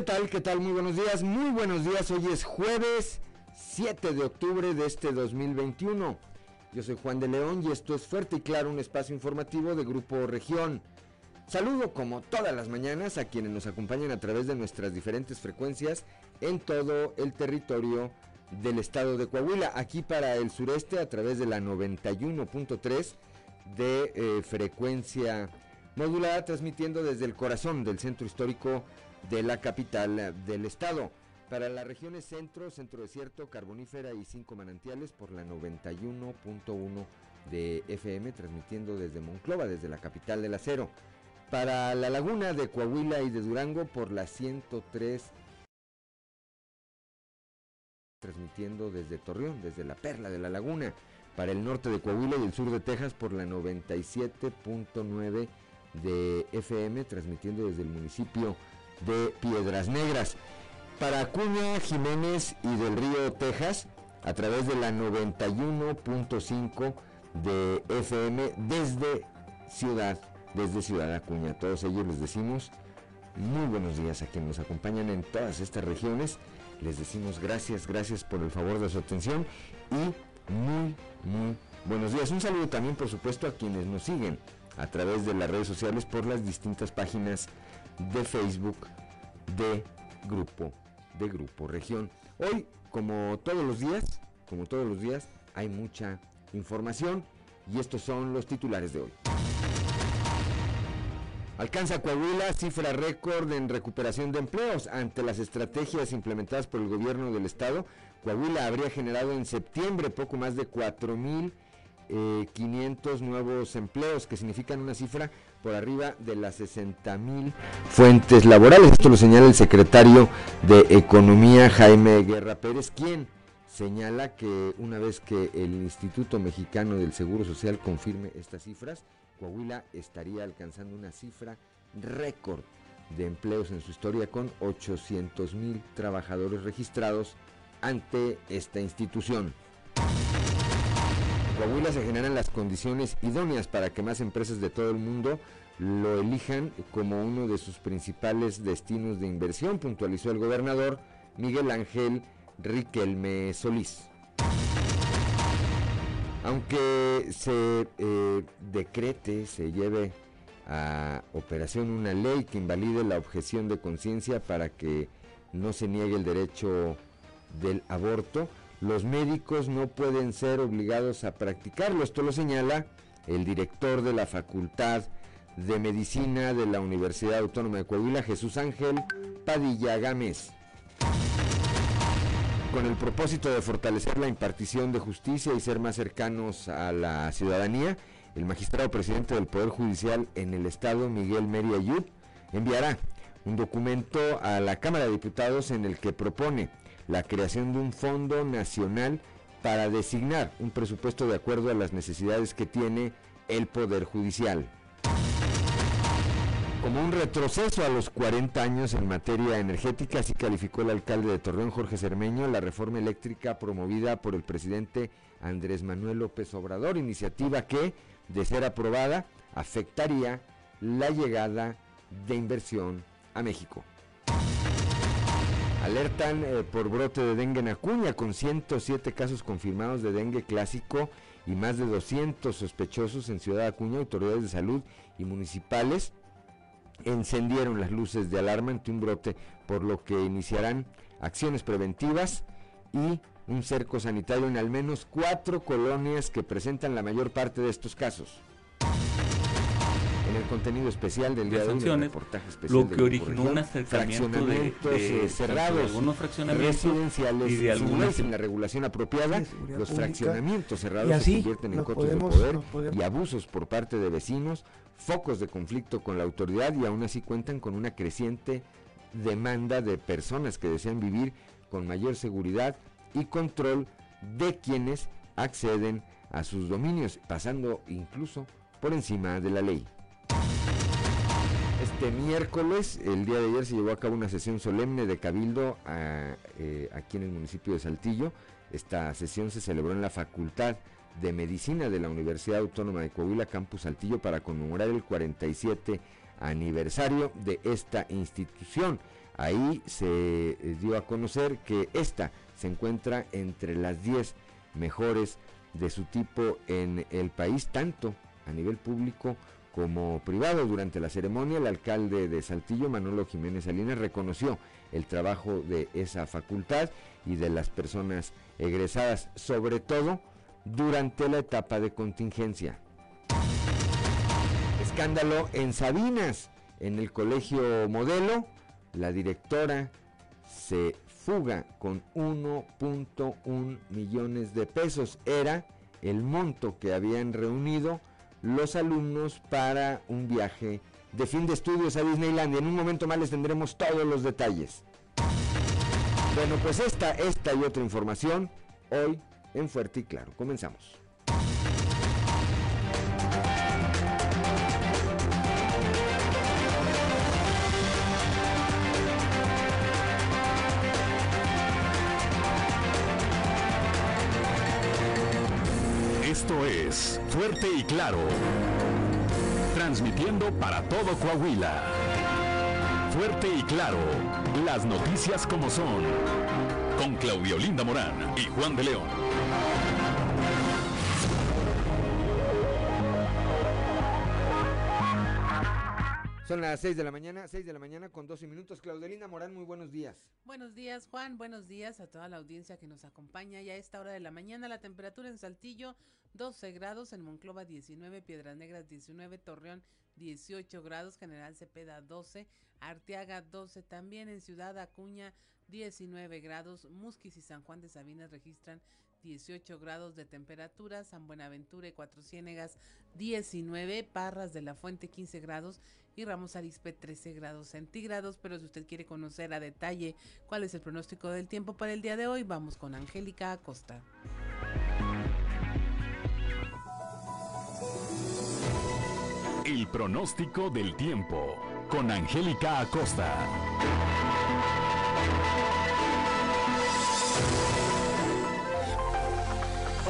¿Qué tal? ¿Qué tal? Muy buenos días. Muy buenos días. Hoy es jueves 7 de octubre de este 2021. Yo soy Juan de León y esto es Fuerte y Claro, un espacio informativo de Grupo Región. Saludo como todas las mañanas a quienes nos acompañan a través de nuestras diferentes frecuencias en todo el territorio del estado de Coahuila. Aquí para el sureste a través de la 91.3 de eh, frecuencia modulada, transmitiendo desde el corazón del centro histórico de la capital del estado. Para las regiones centro, centro desierto, carbonífera y cinco manantiales por la 91.1 de FM, transmitiendo desde Monclova, desde la capital del acero. Para la laguna de Coahuila y de Durango por la 103 transmitiendo desde Torreón, desde la perla de la laguna, para el norte de Coahuila y el sur de Texas por la 97.9 de FM, transmitiendo desde el municipio de Piedras Negras. Para Acuña, Jiménez y del Río, Texas, a través de la 91.5 de FM desde Ciudad, desde Ciudad Acuña. Todos ellos les decimos muy buenos días a quienes nos acompañan en todas estas regiones. Les decimos gracias, gracias por el favor de su atención y muy, muy buenos días. Un saludo también, por supuesto, a quienes nos siguen a través de las redes sociales por las distintas páginas de Facebook de Grupo, de Grupo Región. Hoy, como todos los días, como todos los días, hay mucha información y estos son los titulares de hoy. Alcanza Coahuila cifra récord en recuperación de empleos. Ante las estrategias implementadas por el gobierno del estado, Coahuila habría generado en septiembre poco más de 4.500 eh, nuevos empleos, que significan una cifra por arriba de las 60 mil fuentes laborales. Esto lo señala el secretario de Economía Jaime Guerra Pérez, quien señala que una vez que el Instituto Mexicano del Seguro Social confirme estas cifras, Coahuila estaría alcanzando una cifra récord de empleos en su historia con 800 mil trabajadores registrados ante esta institución. Coahuila se generan las condiciones idóneas para que más empresas de todo el mundo lo elijan como uno de sus principales destinos de inversión, puntualizó el gobernador Miguel Ángel Riquelme Solís. Aunque se eh, decrete, se lleve a operación una ley que invalide la objeción de conciencia para que no se niegue el derecho del aborto, los médicos no pueden ser obligados a practicarlo. Esto lo señala el director de la Facultad de Medicina de la Universidad Autónoma de Coahuila, Jesús Ángel Padilla Gámez. Con el propósito de fortalecer la impartición de justicia y ser más cercanos a la ciudadanía, el magistrado presidente del Poder Judicial en el Estado, Miguel Meri Ayub, enviará un documento a la Cámara de Diputados en el que propone la creación de un fondo nacional para designar un presupuesto de acuerdo a las necesidades que tiene el Poder Judicial. Como un retroceso a los 40 años en materia energética, así calificó el alcalde de Torreón, Jorge Cermeño, la reforma eléctrica promovida por el presidente Andrés Manuel López Obrador, iniciativa que, de ser aprobada, afectaría la llegada de inversión a México. Alertan eh, por brote de dengue en Acuña con 107 casos confirmados de dengue clásico y más de 200 sospechosos en Ciudad Acuña. Autoridades de salud y municipales encendieron las luces de alarma ante un brote, por lo que iniciarán acciones preventivas y un cerco sanitario en al menos cuatro colonias que presentan la mayor parte de estos casos en el contenido especial del día de hoy, reportaje especial lo que originó un acercamiento de, de, cerrados, algunos fraccionamientos residenciales y de algunas sin la regulación apropiada, los fraccionamientos cerrados se convierten en cotos de poder y abusos por parte de vecinos, focos de conflicto con la autoridad y aún así cuentan con una creciente demanda de personas que desean vivir con mayor seguridad y control de quienes acceden a sus dominios, pasando incluso por encima de la ley. Este miércoles, el día de ayer, se llevó a cabo una sesión solemne de Cabildo eh, aquí en el municipio de Saltillo. Esta sesión se celebró en la Facultad de Medicina de la Universidad Autónoma de Coahuila, Campus Saltillo, para conmemorar el 47 aniversario de esta institución. Ahí se eh, dio a conocer que esta se encuentra entre las 10 mejores de su tipo en el país, tanto a nivel público como privado. Durante la ceremonia, el alcalde de Saltillo, Manolo Jiménez Salinas, reconoció el trabajo de esa facultad y de las personas egresadas, sobre todo durante la etapa de contingencia. Escándalo en Sabinas, en el colegio modelo la directora se fuga con 1.1 millones de pesos. Era el monto que habían reunido los alumnos para un viaje de fin de estudios a Disneylandia. En un momento más les tendremos todos los detalles. Bueno, pues esta, esta y otra información hoy en Fuerte y Claro. Comenzamos. Esto es Fuerte y Claro. Transmitiendo para todo Coahuila. Fuerte y Claro. Las noticias como son. Con Claudio Linda Morán y Juan de León. Son las 6 de la mañana, 6 de la mañana con 12 minutos. Claudelina Morán, muy buenos días. Buenos días, Juan. Buenos días a toda la audiencia que nos acompaña. Ya a esta hora de la mañana, la temperatura en Saltillo, 12 grados, en Monclova 19, Piedras Negras 19, Torreón 18 grados, General Cepeda 12, Arteaga 12, también en Ciudad Acuña 19 grados, Musquis y San Juan de Sabinas registran 18 grados de temperatura, San Buenaventura y Cuatro Ciénegas 19, Parras de la Fuente 15 grados y Ramos Arispe 13 grados centígrados. Pero si usted quiere conocer a detalle cuál es el pronóstico del tiempo para el día de hoy, vamos con Angélica Acosta. El pronóstico del tiempo con Angélica Acosta.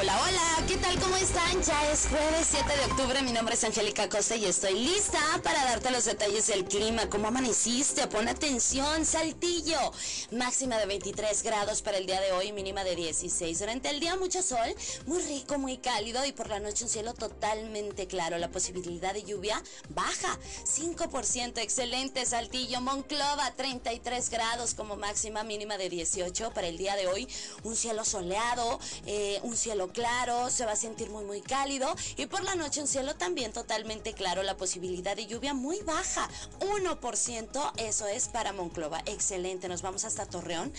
Hola, hola, ¿qué tal? ¿Cómo están? Ya es jueves 7 de octubre, mi nombre es Angélica Costa y estoy lista para darte los detalles del clima. ¿Cómo amaneciste? Pon atención, Saltillo. Máxima de 23 grados para el día de hoy, mínima de 16. Durante el día mucho sol, muy rico, muy cálido y por la noche un cielo totalmente claro. La posibilidad de lluvia baja, 5%. Excelente, Saltillo. Monclova, 33 grados como máxima, mínima de 18 para el día de hoy. Un cielo soleado, eh, un cielo claro, se va a sentir muy muy cálido. Y por la noche un cielo también totalmente claro, la posibilidad de lluvia muy baja, 1%, eso es para Monclova, excelente, nos vamos hasta Torreón.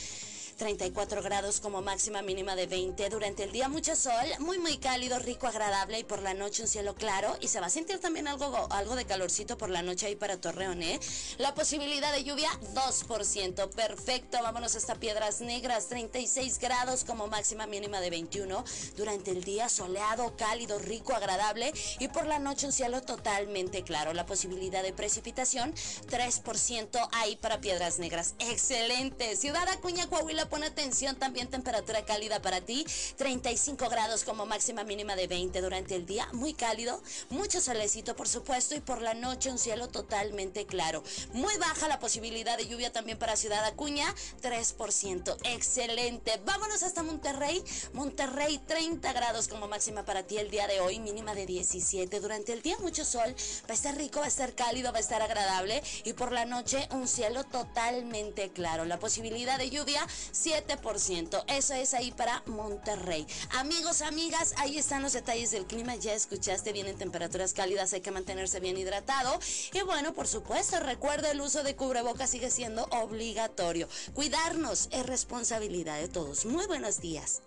34 grados como máxima mínima de 20. Durante el día mucho sol, muy muy cálido, rico, agradable y por la noche un cielo claro y se va a sentir también algo, algo de calorcito por la noche ahí para Torreón, ¿eh? La posibilidad de lluvia 2%. Perfecto, vámonos hasta Piedras Negras, 36 grados como máxima mínima de 21. Durante el día soleado, cálido, rico, agradable y por la noche un cielo totalmente claro. La posibilidad de precipitación 3% ahí para Piedras Negras. Excelente. Ciudad Acuña, Coahuila pon atención, también temperatura cálida para ti, 35 grados como máxima mínima de 20 durante el día, muy cálido, mucho solecito por supuesto y por la noche un cielo totalmente claro. Muy baja la posibilidad de lluvia también para Ciudad Acuña, 3%. Excelente. Vámonos hasta Monterrey. Monterrey 30 grados como máxima para ti el día de hoy, mínima de 17. Durante el día mucho sol, va a estar rico, va a estar cálido, va a estar agradable y por la noche un cielo totalmente claro. La posibilidad de lluvia 7%. Eso es ahí para Monterrey. Amigos, amigas, ahí están los detalles del clima. Ya escuchaste, vienen temperaturas cálidas, hay que mantenerse bien hidratado. Y bueno, por supuesto, recuerda el uso de cubrebocas sigue siendo obligatorio. Cuidarnos es responsabilidad de todos. Muy buenos días.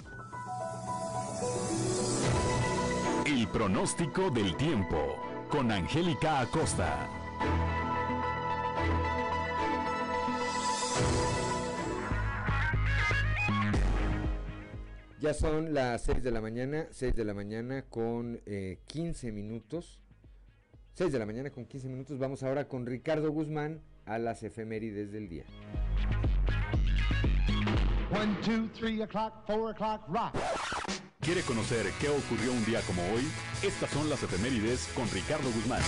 El pronóstico del tiempo con Angélica Acosta. Ya son las 6 de la mañana, 6 de la mañana con 15 eh, minutos. 6 de la mañana con 15 minutos. Vamos ahora con Ricardo Guzmán a las efemérides del día. 1, 2, 3 o'clock, 4 o'clock, rock. ¿Quiere conocer qué ocurrió un día como hoy? Estas son las efemérides con Ricardo Guzmán.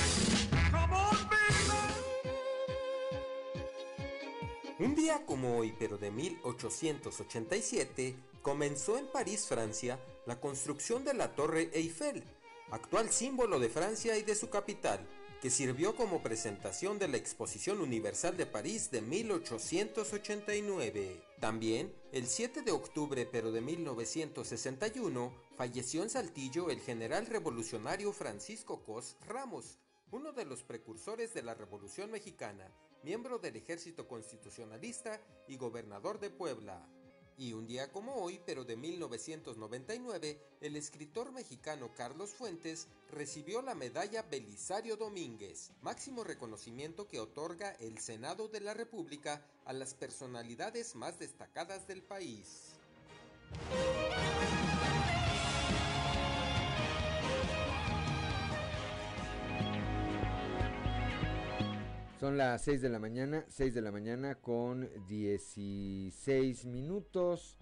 Un día como hoy, pero de 1887, comenzó en París, Francia, la construcción de la Torre Eiffel, actual símbolo de Francia y de su capital, que sirvió como presentación de la Exposición Universal de París de 1889. También, el 7 de octubre pero de 1961, falleció en Saltillo el general revolucionario Francisco Cos Ramos, uno de los precursores de la Revolución Mexicana, miembro del Ejército Constitucionalista y gobernador de Puebla. Y un día como hoy, pero de 1999, el escritor mexicano Carlos Fuentes recibió la medalla Belisario Domínguez, máximo reconocimiento que otorga el Senado de la República a las personalidades más destacadas del país. Son las 6 de la mañana, 6 de la mañana con 16 minutos.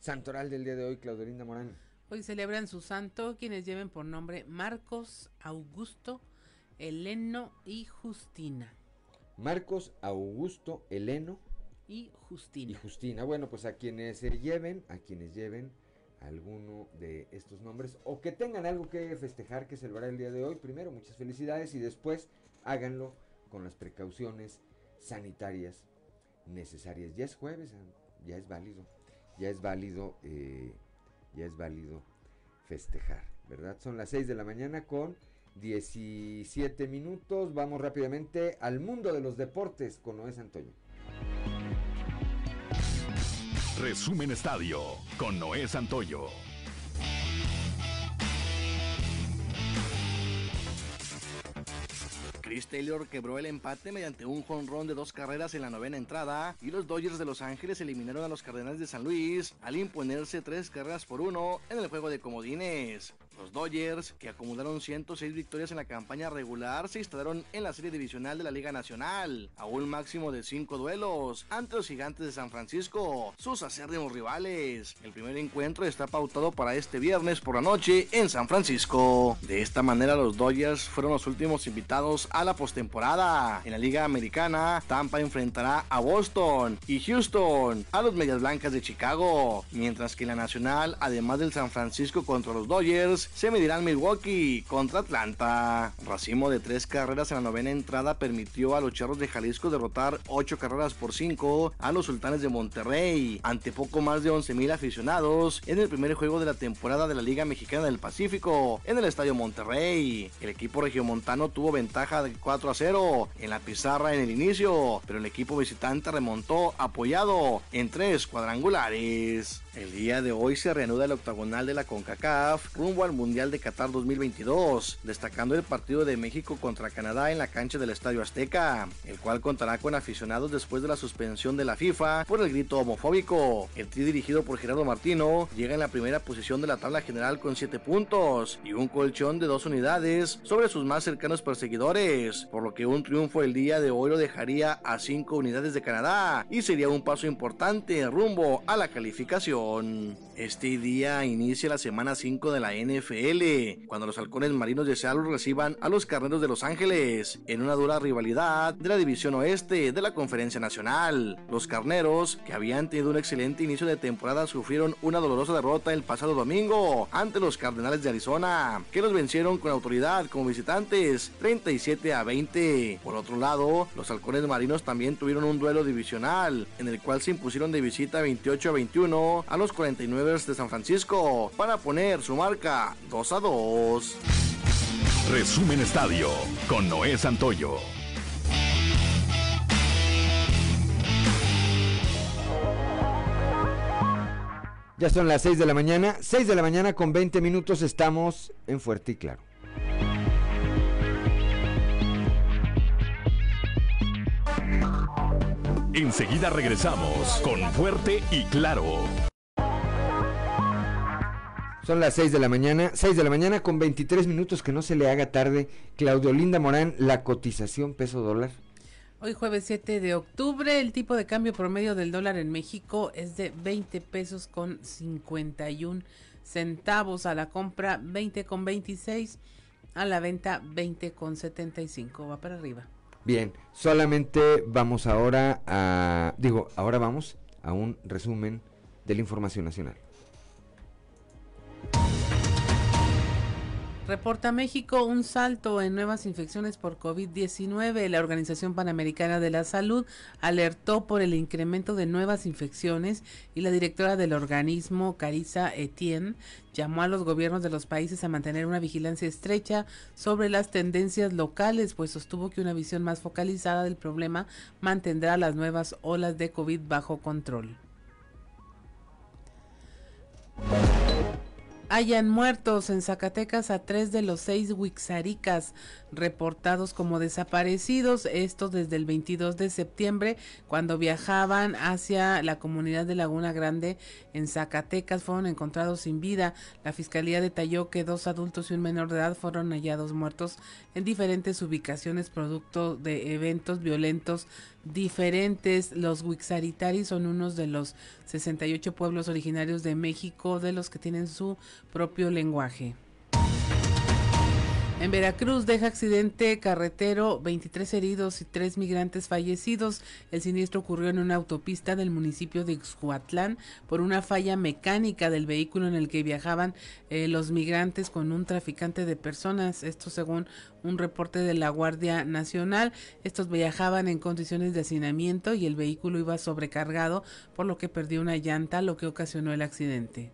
Santoral del día de hoy, Claudelinda Morán. Hoy celebran su santo quienes lleven por nombre Marcos, Augusto, Eleno y Justina. Marcos, Augusto, Eleno y Justina. Y Justina. Bueno, pues a quienes se lleven, a quienes lleven alguno de estos nombres o que tengan algo que festejar, que celebrar el día de hoy, primero muchas felicidades y después háganlo con las precauciones sanitarias necesarias. Ya es jueves, ah, ya es válido, ya es válido, eh, ya es válido festejar, ¿verdad? Son las 6 de la mañana con 17 minutos. Vamos rápidamente al mundo de los deportes con Noé Santoyo. Resumen Estadio con Noé Santoyo. Chris Taylor quebró el empate mediante un jonrón de dos carreras en la novena entrada y los Dodgers de Los Ángeles eliminaron a los Cardenales de San Luis al imponerse tres carreras por uno en el juego de comodines. Los Dodgers, que acumularon 106 victorias en la campaña regular, se instalaron en la serie divisional de la Liga Nacional, a un máximo de 5 duelos, ante los gigantes de San Francisco, sus acérrimos rivales. El primer encuentro está pautado para este viernes por la noche en San Francisco. De esta manera, los Dodgers fueron los últimos invitados a la postemporada. En la Liga Americana, Tampa enfrentará a Boston y Houston a los Medias Blancas de Chicago, mientras que en la Nacional, además del San Francisco contra los Dodgers, se medirán Milwaukee contra Atlanta. Racimo de tres carreras en la novena entrada permitió a los Charros de Jalisco derrotar ocho carreras por cinco a los Sultanes de Monterrey ante poco más de 11 mil aficionados en el primer juego de la temporada de la Liga Mexicana del Pacífico en el Estadio Monterrey. El equipo regiomontano tuvo ventaja de 4 a 0 en la pizarra en el inicio, pero el equipo visitante remontó apoyado en tres cuadrangulares. El día de hoy se reanuda el octagonal de la CONCACAF rumbo al Mundial de Qatar 2022, destacando el partido de México contra Canadá en la cancha del Estadio Azteca, el cual contará con aficionados después de la suspensión de la FIFA por el grito homofóbico. El tri dirigido por Gerardo Martino llega en la primera posición de la tabla general con 7 puntos y un colchón de dos unidades sobre sus más cercanos perseguidores, por lo que un triunfo el día de hoy lo dejaría a 5 unidades de Canadá y sería un paso importante rumbo a la calificación. Este día inicia la semana 5 de la NFL, cuando los halcones marinos de Seattle reciban a los carneros de Los Ángeles, en una dura rivalidad de la división oeste de la Conferencia Nacional. Los carneros, que habían tenido un excelente inicio de temporada, sufrieron una dolorosa derrota el pasado domingo ante los Cardenales de Arizona, que los vencieron con autoridad como visitantes 37 a 20. Por otro lado, los halcones marinos también tuvieron un duelo divisional, en el cual se impusieron de visita 28 a 21 a los 49 de San Francisco para poner su marca 2 a 2. Resumen Estadio con Noé Santoyo. Ya son las 6 de la mañana, 6 de la mañana con 20 minutos estamos en Fuerte y Claro. Enseguida regresamos con Fuerte y Claro. Son las 6 de la mañana, 6 de la mañana con 23 minutos, que no se le haga tarde. Claudio Linda Morán, la cotización peso dólar. Hoy jueves 7 de octubre, el tipo de cambio promedio del dólar en México es de 20 pesos con 51 centavos a la compra, 20 con 26 a la venta, 20 con 75. Va para arriba. Bien, solamente vamos ahora a, digo, ahora vamos a un resumen de la información nacional. Reporta México un salto en nuevas infecciones por COVID-19. La Organización Panamericana de la Salud alertó por el incremento de nuevas infecciones y la directora del organismo, Carissa Etienne, llamó a los gobiernos de los países a mantener una vigilancia estrecha sobre las tendencias locales, pues sostuvo que una visión más focalizada del problema mantendrá las nuevas olas de COVID bajo control hayan muertos en Zacatecas a tres de los seis Huixaricas reportados como desaparecidos, esto desde el 22 de septiembre, cuando viajaban hacia la comunidad de Laguna Grande en Zacatecas, fueron encontrados sin vida. La fiscalía detalló que dos adultos y un menor de edad fueron hallados muertos en diferentes ubicaciones producto de eventos violentos diferentes. Los Huixaritari son unos de los 68 pueblos originarios de México de los que tienen su propio lenguaje. En Veracruz deja accidente carretero, 23 heridos y 3 migrantes fallecidos. El siniestro ocurrió en una autopista del municipio de Ixhuatlán por una falla mecánica del vehículo en el que viajaban eh, los migrantes con un traficante de personas. Esto según un reporte de la Guardia Nacional. Estos viajaban en condiciones de hacinamiento y el vehículo iba sobrecargado, por lo que perdió una llanta, lo que ocasionó el accidente.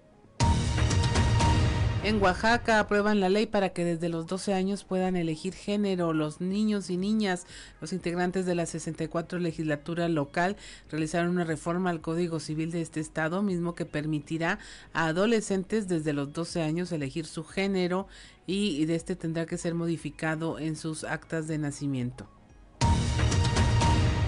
En Oaxaca aprueban la ley para que desde los 12 años puedan elegir género los niños y niñas. Los integrantes de la 64 legislatura local realizaron una reforma al Código Civil de este estado, mismo que permitirá a adolescentes desde los 12 años elegir su género y de este tendrá que ser modificado en sus actas de nacimiento.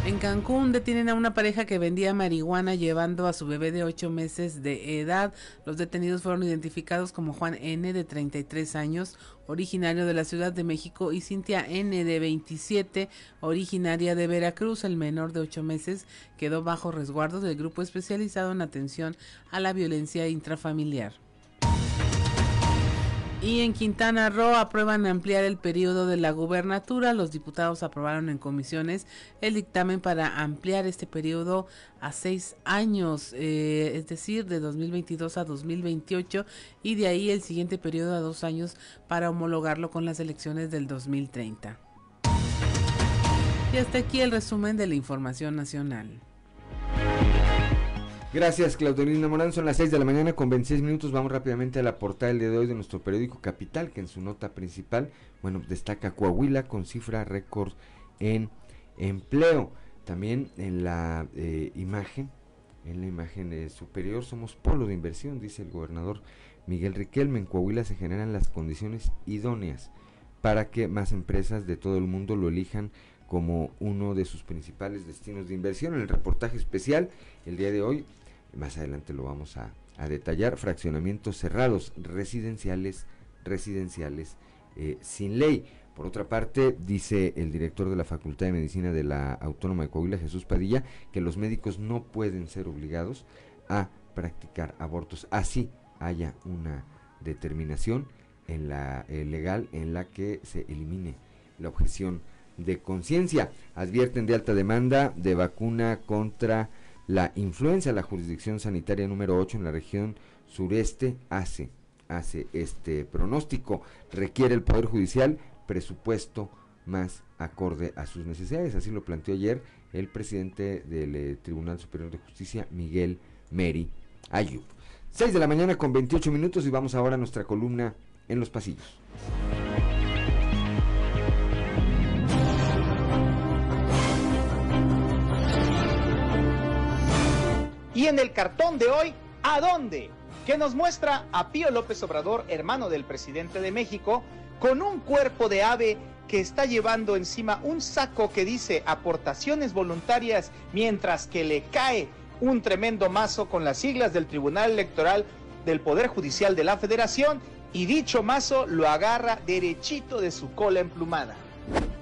En Cancún detienen a una pareja que vendía marihuana llevando a su bebé de 8 meses de edad. Los detenidos fueron identificados como Juan N de 33 años, originario de la Ciudad de México, y Cintia N de 27, originaria de Veracruz. El menor de 8 meses quedó bajo resguardo del grupo especializado en atención a la violencia intrafamiliar. Y en Quintana Roo aprueban ampliar el periodo de la gubernatura. Los diputados aprobaron en comisiones el dictamen para ampliar este periodo a seis años, eh, es decir, de 2022 a 2028 y de ahí el siguiente periodo a dos años para homologarlo con las elecciones del 2030. Y hasta aquí el resumen de la información nacional. Gracias, Claudelina Morán. Son las 6 de la mañana con 26 minutos. Vamos rápidamente a la portada del día de hoy de nuestro periódico Capital, que en su nota principal, bueno, destaca Coahuila con cifra récord en empleo. También en la eh, imagen, en la imagen eh, superior, somos polo de inversión, dice el gobernador Miguel Riquelme. En Coahuila se generan las condiciones idóneas para que más empresas de todo el mundo lo elijan como uno de sus principales destinos de inversión. En el reportaje especial, el día de hoy, más adelante lo vamos a, detallar, fraccionamientos cerrados, residenciales, residenciales eh, sin ley. Por otra parte, dice el director de la Facultad de Medicina de la Autónoma de Coahuila, Jesús Padilla, que los médicos no pueden ser obligados a practicar abortos. Así haya una determinación en la eh, legal en la que se elimine la objeción de conciencia. Advierten de alta demanda de vacuna contra la influencia, la jurisdicción sanitaria número 8 en la región sureste hace, hace este pronóstico. Requiere el Poder Judicial presupuesto más acorde a sus necesidades. Así lo planteó ayer el presidente del eh, Tribunal Superior de Justicia, Miguel Meri Ayub. 6 de la mañana con 28 minutos y vamos ahora a nuestra columna en los pasillos. Y en el cartón de hoy, ¿a dónde? Que nos muestra a Pío López Obrador, hermano del presidente de México, con un cuerpo de ave que está llevando encima un saco que dice aportaciones voluntarias, mientras que le cae un tremendo mazo con las siglas del Tribunal Electoral del Poder Judicial de la Federación y dicho mazo lo agarra derechito de su cola emplumada.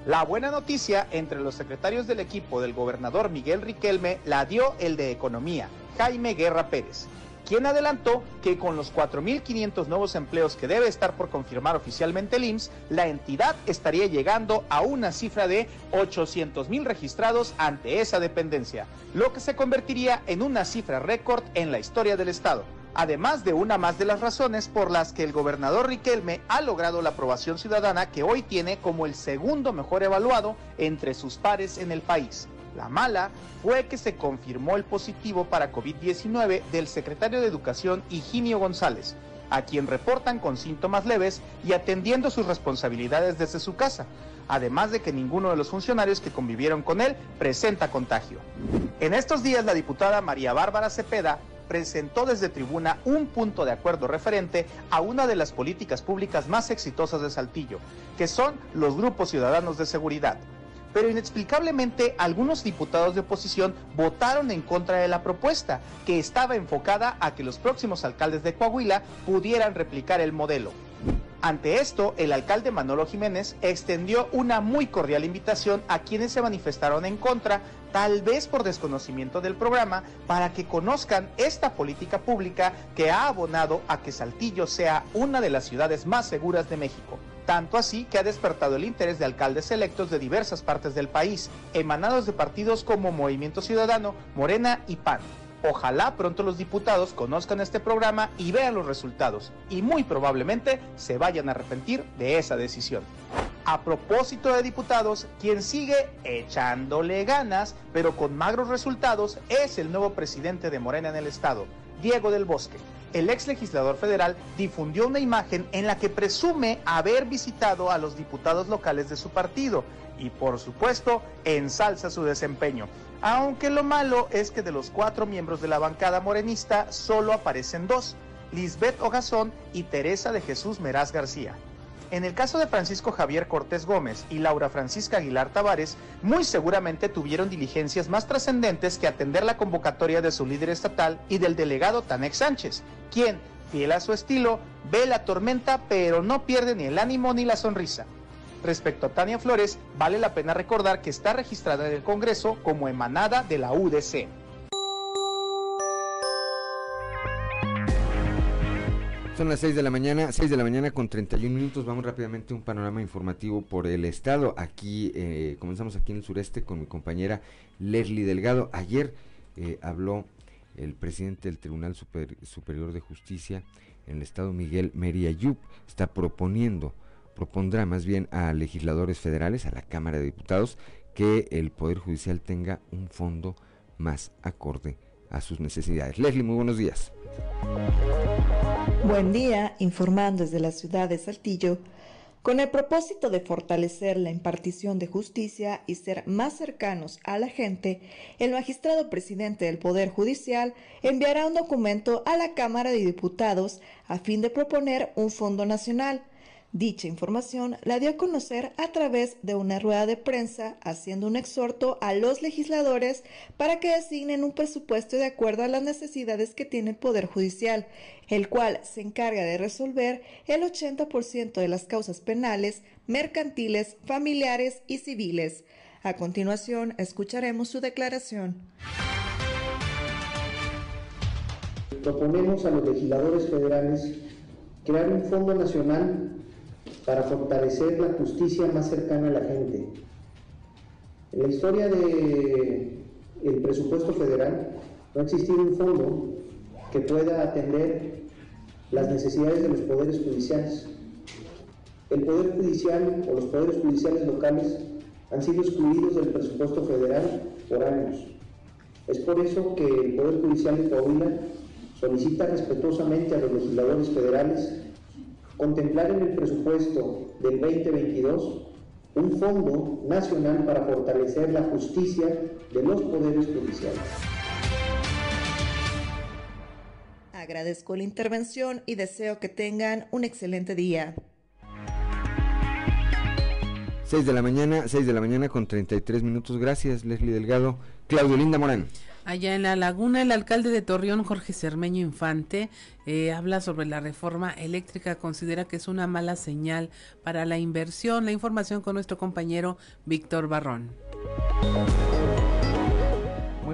La buena noticia entre los secretarios del equipo del gobernador Miguel Riquelme la dio el de Economía, Jaime Guerra Pérez, quien adelantó que con los 4.500 nuevos empleos que debe estar por confirmar oficialmente el IMSS, la entidad estaría llegando a una cifra de 800.000 registrados ante esa dependencia, lo que se convertiría en una cifra récord en la historia del Estado además de una más de las razones por las que el gobernador Riquelme ha logrado la aprobación ciudadana que hoy tiene como el segundo mejor evaluado entre sus pares en el país. La mala fue que se confirmó el positivo para COVID-19 del secretario de Educación Higinio González, a quien reportan con síntomas leves y atendiendo sus responsabilidades desde su casa, además de que ninguno de los funcionarios que convivieron con él presenta contagio. En estos días la diputada María Bárbara Cepeda presentó desde tribuna un punto de acuerdo referente a una de las políticas públicas más exitosas de Saltillo, que son los grupos ciudadanos de seguridad pero inexplicablemente algunos diputados de oposición votaron en contra de la propuesta, que estaba enfocada a que los próximos alcaldes de Coahuila pudieran replicar el modelo. Ante esto, el alcalde Manolo Jiménez extendió una muy cordial invitación a quienes se manifestaron en contra, tal vez por desconocimiento del programa, para que conozcan esta política pública que ha abonado a que Saltillo sea una de las ciudades más seguras de México tanto así que ha despertado el interés de alcaldes electos de diversas partes del país, emanados de partidos como Movimiento Ciudadano, Morena y PAN. Ojalá pronto los diputados conozcan este programa y vean los resultados, y muy probablemente se vayan a arrepentir de esa decisión. A propósito de diputados, quien sigue echándole ganas, pero con magros resultados, es el nuevo presidente de Morena en el estado, Diego del Bosque el ex legislador federal difundió una imagen en la que presume haber visitado a los diputados locales de su partido y por supuesto ensalza su desempeño. Aunque lo malo es que de los cuatro miembros de la bancada morenista solo aparecen dos, Lisbeth Ogazón y Teresa de Jesús Meraz García. En el caso de Francisco Javier Cortés Gómez y Laura Francisca Aguilar Tavares, muy seguramente tuvieron diligencias más trascendentes que atender la convocatoria de su líder estatal y del delegado Tanex Sánchez, quien, fiel a su estilo, ve la tormenta pero no pierde ni el ánimo ni la sonrisa. Respecto a Tania Flores, vale la pena recordar que está registrada en el Congreso como emanada de la UDC. Son las 6 de la mañana, 6 de la mañana con 31 minutos. Vamos rápidamente a un panorama informativo por el estado. Aquí eh, comenzamos aquí en el sureste con mi compañera Leslie Delgado. Ayer eh, habló el presidente del Tribunal Superior de Justicia en el estado Miguel Meriayub. Está proponiendo, propondrá más bien a legisladores federales, a la Cámara de Diputados, que el Poder Judicial tenga un fondo más acorde a sus necesidades. Leslie, muy buenos días. Buen día, informando desde la ciudad de Saltillo, con el propósito de fortalecer la impartición de justicia y ser más cercanos a la gente, el magistrado presidente del Poder Judicial enviará un documento a la Cámara de Diputados a fin de proponer un fondo nacional Dicha información la dio a conocer a través de una rueda de prensa, haciendo un exhorto a los legisladores para que designen un presupuesto de acuerdo a las necesidades que tiene el Poder Judicial, el cual se encarga de resolver el 80% de las causas penales, mercantiles, familiares y civiles. A continuación, escucharemos su declaración. Proponemos a los legisladores federales crear un fondo nacional para fortalecer la justicia más cercana a la gente. En la historia del el presupuesto federal no ha existido un fondo que pueda atender las necesidades de los poderes judiciales. El Poder Judicial o los poderes judiciales locales han sido excluidos del presupuesto federal por años. Es por eso que el Poder Judicial de Coahuila solicita respetuosamente a los legisladores federales contemplar en el presupuesto del 2022 un fondo nacional para fortalecer la justicia de los poderes judiciales. Agradezco la intervención y deseo que tengan un excelente día. 6 de la mañana, 6 de la mañana con 33 minutos. Gracias, Leslie Delgado. Claudio Linda Morán. Allá en la laguna, el alcalde de Torreón, Jorge Cermeño Infante, eh, habla sobre la reforma eléctrica, considera que es una mala señal para la inversión. La información con nuestro compañero Víctor Barrón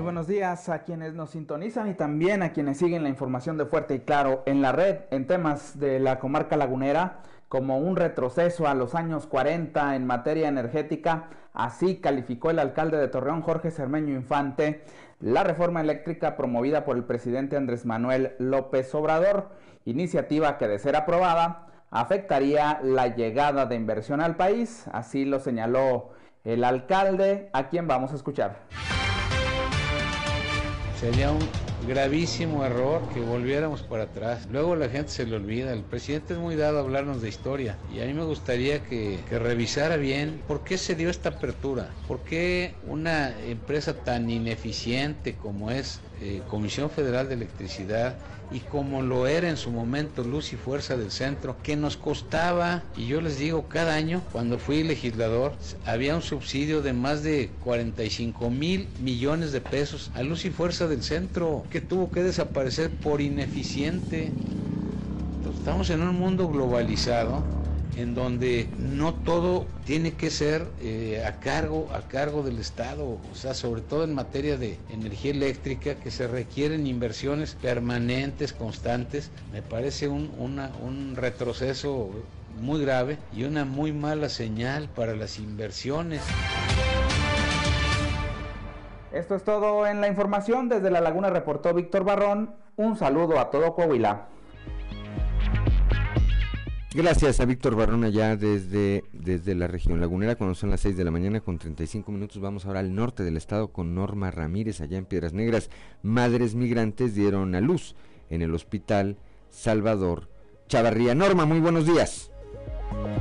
buenos días a quienes nos sintonizan y también a quienes siguen la información de Fuerte y Claro en la red en temas de la comarca lagunera como un retroceso a los años 40 en materia energética. Así calificó el alcalde de Torreón, Jorge Cermeño Infante, la reforma eléctrica promovida por el presidente Andrés Manuel López Obrador, iniciativa que de ser aprobada afectaría la llegada de inversión al país. Así lo señaló el alcalde, a quien vamos a escuchar. Sería un gravísimo error que volviéramos para atrás. Luego la gente se le olvida. El presidente es muy dado a hablarnos de historia y a mí me gustaría que, que, revisara bien por qué se dio esta apertura, por qué una empresa tan ineficiente como es eh, Comisión Federal de Electricidad y como lo era en su momento Luz y Fuerza del Centro, que nos costaba, y yo les digo, cada año, cuando fui legislador, había un subsidio de más de 45 mil millones de pesos a Luz y Fuerza del Centro, que tuvo que desaparecer por ineficiente. estamos en un mundo globalizado en donde no todo tiene que ser eh, a cargo a cargo del Estado, o sea, sobre todo en materia de energía eléctrica que se requieren inversiones permanentes, constantes, me parece un, un retroceso muy grave y una muy mala señal para las inversiones. Esto es todo en la información. Desde La Laguna reportó Víctor Barrón. Un saludo a todo Coahuila. Gracias a Víctor Barrón allá desde, desde la región lagunera, cuando son las 6 de la mañana con 35 minutos. Vamos ahora al norte del estado con Norma Ramírez, allá en Piedras Negras. Madres migrantes dieron a luz en el hospital Salvador Chavarría. Norma, muy buenos días.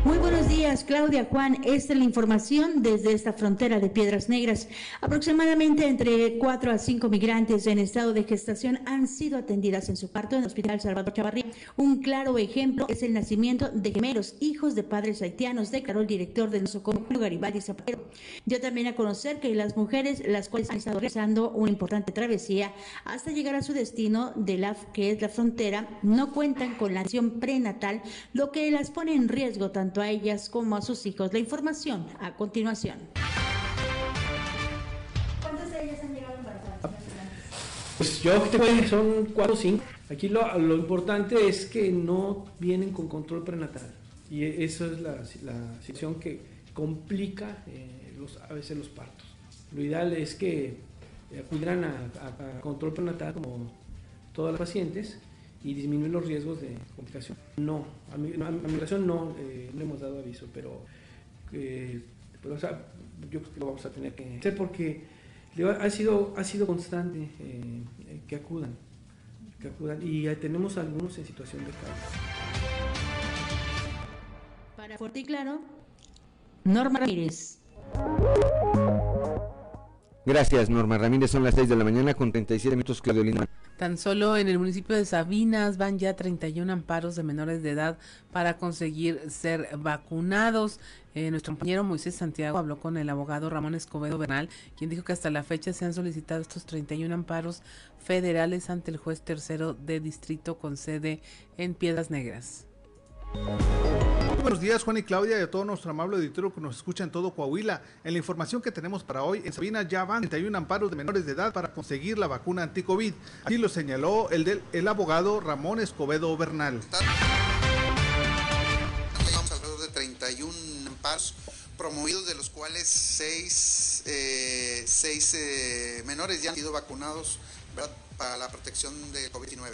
Muy buenos días, Claudia Juan. Esta es la información desde esta frontera de Piedras Negras. Aproximadamente entre 4 a 5 migrantes en estado de gestación han sido atendidas en su parto en el Hospital Salvador Chavarría. Un claro ejemplo es el nacimiento de gemelos, hijos de padres haitianos, declaró el director del nosocomio Garibaldi Zapatero. Dio también a conocer que las mujeres, las cuales han estado realizando una importante travesía hasta llegar a su destino de la que es la frontera, no cuentan con la acción prenatal, lo que las pone en riesgo tanto a ellas como a sus hijos. La información a continuación. ¿Cuántas de ellas han llegado embarazadas? Pues yo te son cuatro o cinco. Aquí lo, lo, importante es que no vienen con control prenatal. Y eso es la, la situación que complica eh, los, a veces los partos. Lo ideal es que acudan a, a, a control prenatal como todas las pacientes y disminuir los riesgos de complicación. No, a, migración no, eh, no hemos dado aviso, pero eh, pues, yo creo que lo vamos a tener que hacer porque ha sido, ha sido constante eh, que acudan, que acudan y tenemos algunos en situación de caos. Para Fuerte y Claro, Norma Ramírez. Gracias, Norma Ramírez. Son las 6 de la mañana con 37 minutos, Claudio Lima. Tan solo en el municipio de Sabinas van ya 31 amparos de menores de edad para conseguir ser vacunados. Eh, nuestro compañero Moisés Santiago habló con el abogado Ramón Escobedo Bernal, quien dijo que hasta la fecha se han solicitado estos 31 amparos federales ante el juez tercero de distrito con sede en Piedras Negras buenos días, Juan y Claudia, y a todo nuestro amable auditorio que nos escucha en todo Coahuila. En la información que tenemos para hoy, en Sabina ya van 31 amparos de menores de edad para conseguir la vacuna anti-COVID. Así lo señaló el, del, el abogado Ramón Escobedo Bernal. Vamos alrededor de 31 amparos promovidos, de los cuales 6 eh, eh, menores ya han sido vacunados para la protección del COVID-19.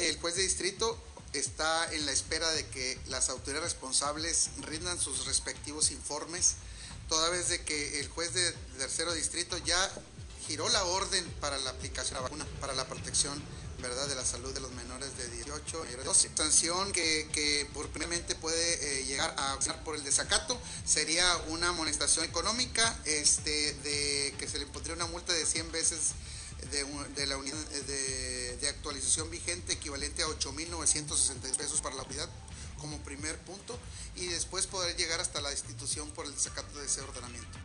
El juez de distrito está en la espera de que las autoridades responsables rindan sus respectivos informes, toda vez de que el juez de tercero distrito ya giró la orden para la aplicación de la vacuna para la protección ¿verdad? de la salud de los menores de 18 y 12. Sanción que, que puede eh, llegar a por el desacato sería una amonestación económica este, de que se le pondría una multa de 100 veces de, la unidad de, actualización vigente equivalente a 8.960 pesos para la unidad como primer punto y después poder llegar hasta la destitución por el desacato de ese ordenamiento.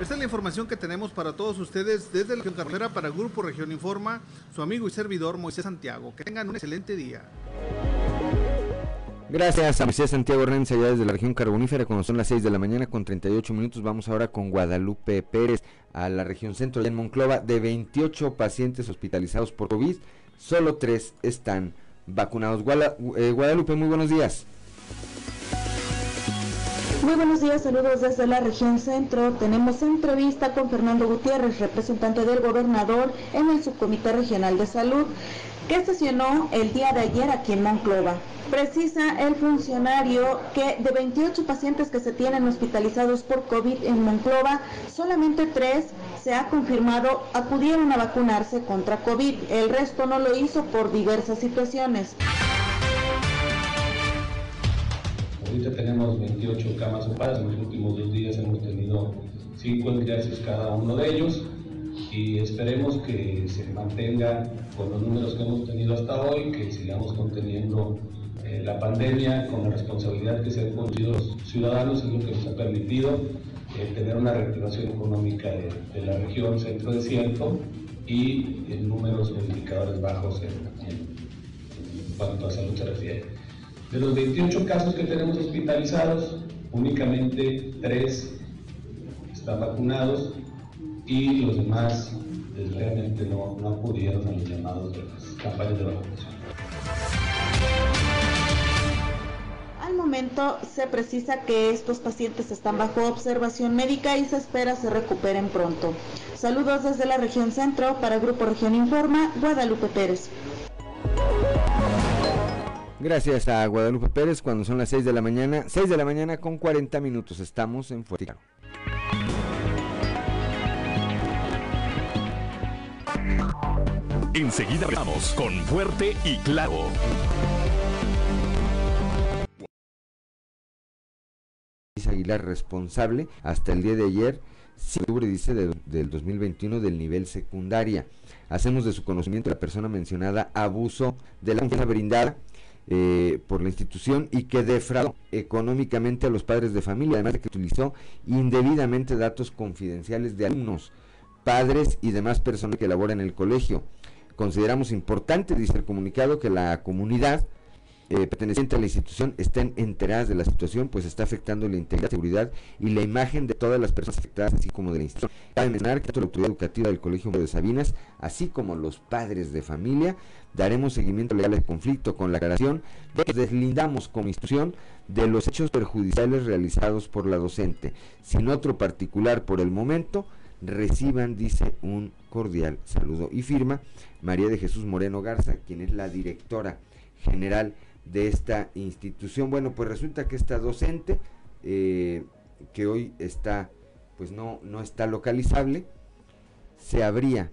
Esta es la información que tenemos para todos ustedes desde la carrera para Grupo Región Informa, su amigo y servidor Moisés Santiago. Que tengan un excelente día. Gracias a Moisés Santiago Renz, allá desde la región carbonífera, cuando son las 6 de la mañana con 38 minutos. Vamos ahora con Guadalupe Pérez, a la región centro, en Monclova. De 28 pacientes hospitalizados por COVID, solo 3 están vacunados. Eh, Guadalupe, muy buenos días. Muy buenos días, saludos desde la región centro. Tenemos entrevista con Fernando Gutiérrez, representante del gobernador en el subcomité regional de salud, que sesionó el día de ayer aquí en Monclova. Precisa el funcionario que de 28 pacientes que se tienen hospitalizados por COVID en Monclova, solamente tres se ha confirmado acudieron a vacunarse contra COVID. El resto no lo hizo por diversas situaciones. Ahorita tenemos 28 camas ocupadas, en los últimos dos días hemos tenido 5 ingresos cada uno de ellos y esperemos que se mantenga con los números que hemos tenido hasta hoy, que sigamos conteniendo eh, la pandemia con la responsabilidad que se han conducido los ciudadanos, es lo que nos ha permitido eh, tener una reactivación económica de, la región centro desierto y en números indicadores bajos en, cuanto a salud se refiere. De los 28 casos que tenemos hospitalizados, únicamente 3 están vacunados y los demás realmente no, no acudieron a los llamados de las campañas de vacunación. momento se precisa que estos pacientes están bajo observación médica y se espera se recuperen pronto. Saludos desde la región centro para Grupo Región Informa, Guadalupe Pérez. Gracias a Guadalupe Pérez cuando son las 6 de la mañana, 6 de la mañana con 40 minutos, estamos en Fuerte Enseguida vamos con Fuerte y Claro. Aguilar responsable hasta el día de ayer, octubre dice del 2021 del nivel secundaria. Hacemos de su conocimiento la persona mencionada abuso de la confianza brindada eh, por la institución y que defraudó económicamente a los padres de familia, además de que utilizó indebidamente datos confidenciales de alumnos, padres y demás personas que elaboran en el colegio. Consideramos importante, dice el comunicado, que la comunidad eh, pertenecientes a la institución estén enteradas de la situación, pues está afectando la integridad, seguridad y la imagen de todas las personas afectadas, así como de la institución. Cabe mencionar que la autoridad educativa del Colegio de Sabinas, así como los padres de familia, daremos seguimiento legal al conflicto con la aclaración de que deslindamos como institución de los hechos perjudiciales realizados por la docente. Sin otro particular por el momento, reciban, dice, un cordial saludo y firma María de Jesús Moreno Garza, quien es la directora general de esta institución. Bueno, pues resulta que esta docente, eh, que hoy está, pues no, no está localizable, se habría,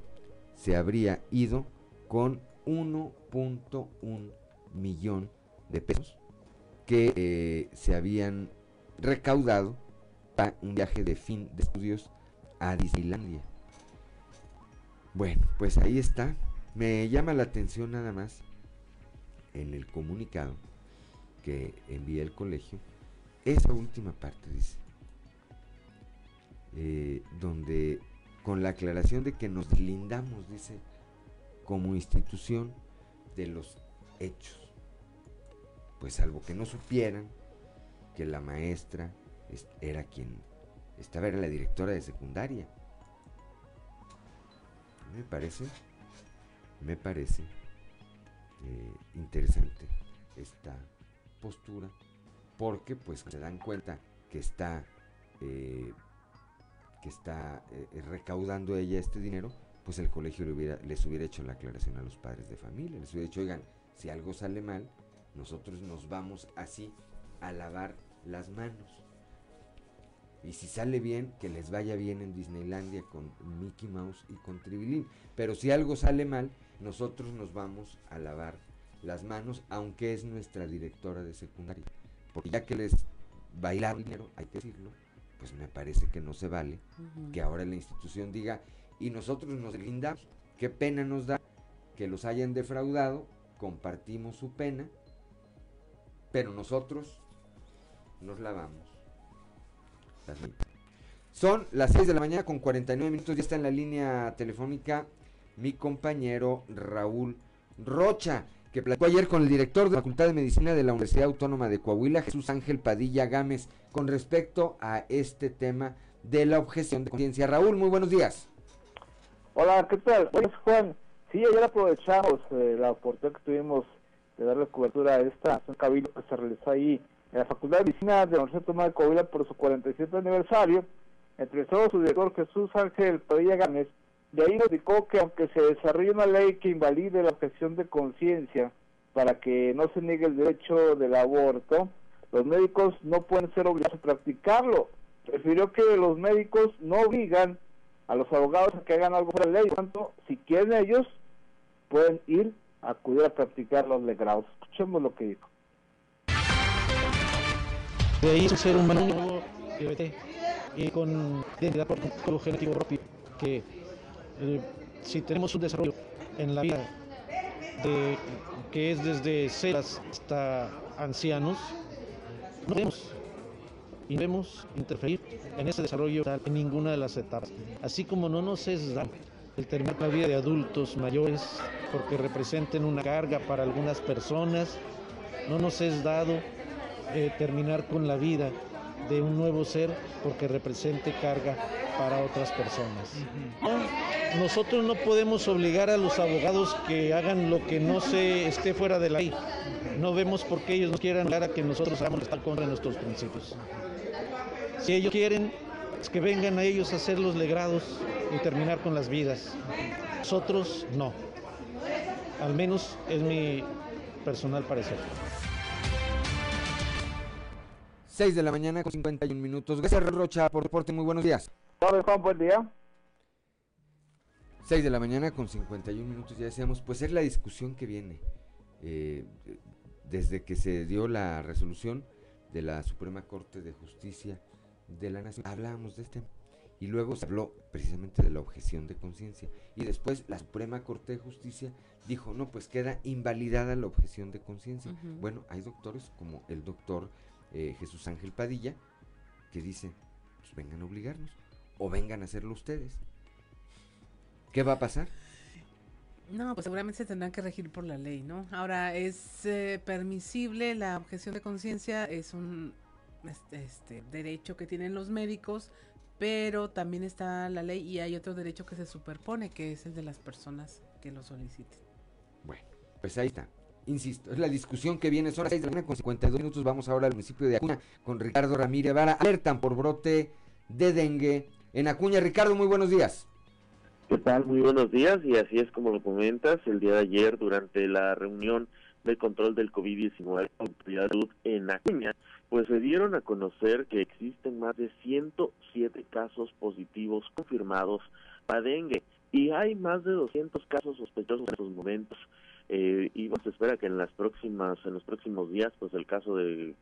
se habría ido con 1.1 millón de pesos que eh, se habían recaudado para un viaje de fin de estudios a Disneylandia. Bueno, pues ahí está. Me llama la atención nada más en el comunicado que envía el colegio, esa última parte dice, eh, donde con la aclaración de que nos lindamos, dice, como institución de los hechos, pues salvo que no supieran que la maestra era quien estaba, era la directora de secundaria. Me parece, me parece eh, interesante esta postura porque pues se dan cuenta que está eh, que está eh, recaudando ella este dinero pues el colegio le hubiera, les hubiera hecho la aclaración a los padres de familia les hubiera dicho oigan si algo sale mal nosotros nos vamos así a lavar las manos y si sale bien, que les vaya bien en Disneylandia con Mickey Mouse y con Tribilín. Pero si algo sale mal, nosotros nos vamos a lavar las manos, aunque es nuestra directora de secundaria. Porque ya que les bailar dinero, hay que decirlo, pues me parece que no se vale que ahora la institución diga, y nosotros nos lindamos, qué pena nos da que los hayan defraudado, compartimos su pena, pero nosotros nos lavamos Son las 6 de la mañana con 49 minutos, ya está en la línea telefónica mi compañero Raúl Rocha. que platicó ayer con el director de la Facultad de Medicina de la Universidad Autónoma de Coahuila, Jesús Ángel Padilla Gámez, con respecto a este tema de la objeción de conciencia. Raúl, muy buenos días. Hola, ¿qué tal? Pues Juan, sí, ayer aprovechamos eh, la oportunidad que tuvimos de darle cobertura a esta cabildo que se realizó ahí en la Facultad de Medicina de la Universidad Autónoma de Coahuila por su 47 aniversario. Entrevistó su director Jesús Ángel Padilla Gámez, de ahí indicó que aunque se desarrolle una ley que invalide la objeción de conciencia para que no se niegue el derecho del aborto, los médicos no pueden ser obligados a practicarlo. Refirió que los médicos no obligan a los abogados a que hagan algo por la ley, tanto, si quieren ellos, pueden ir a acudir a practicar los legrados. Escuchemos lo que dijo. De ahí un ser humano y con identidad por genético propio que eh, si tenemos un desarrollo en la vida de, que es desde ceras hasta ancianos, no debemos y debemos interferir en ese desarrollo en ninguna de las etapas. Así como no nos es dado el terminar la vida de adultos mayores porque representen una carga para algunas personas, no nos es dado eh, terminar con la vida de un nuevo ser porque represente carga para otras personas. Nosotros no podemos obligar a los abogados que hagan lo que no se esté fuera de la ley. No vemos por qué ellos no quieran hablar a que nosotros hagamos estar contra nuestros principios. Si ellos quieren, es que vengan a ellos a hacer los legrados y terminar con las vidas. Nosotros no. Al menos es mi personal parecer. 6 de la mañana con 51 minutos. Gracias, Rocha, por reporte. Muy buenos días. Hola, Juan, buen día. 6 de la mañana con 51 minutos, ya decíamos, pues es la discusión que viene. Eh, desde que se dio la resolución de la Suprema Corte de Justicia de la Nación, hablábamos de este y luego se habló precisamente de la objeción de conciencia y después la Suprema Corte de Justicia dijo, no, pues queda invalidada la objeción de conciencia. Bueno, hay doctores como el doctor eh, Jesús Ángel Padilla, que dice, pues vengan a obligarnos, o vengan a hacerlo ustedes. ¿Qué va a pasar? No, pues seguramente se tendrán que regir por la ley, ¿no? Ahora, es eh, permisible la objeción de conciencia, es un este, este, derecho que tienen los médicos, pero también está la ley y hay otro derecho que se superpone, que es el de las personas que lo soliciten. Bueno, pues ahí está. Insisto, es la discusión que viene. Son las 6 de la mañana con 52 minutos. Vamos ahora al municipio de Acuña con Ricardo Ramírez Vara. Alertan por brote de dengue en Acuña. Ricardo, muy buenos días. ¿Qué tal? Muy buenos días. Y así es como lo comentas, el día de ayer durante la reunión de control del COVID-19 Autoridad de Salud en Acuña, pues se dieron a conocer que existen más de 107 casos positivos confirmados para dengue y hay más de 200 casos sospechosos en estos momentos. Eh, y se espera que en las próximas en los próximos días pues el caso de,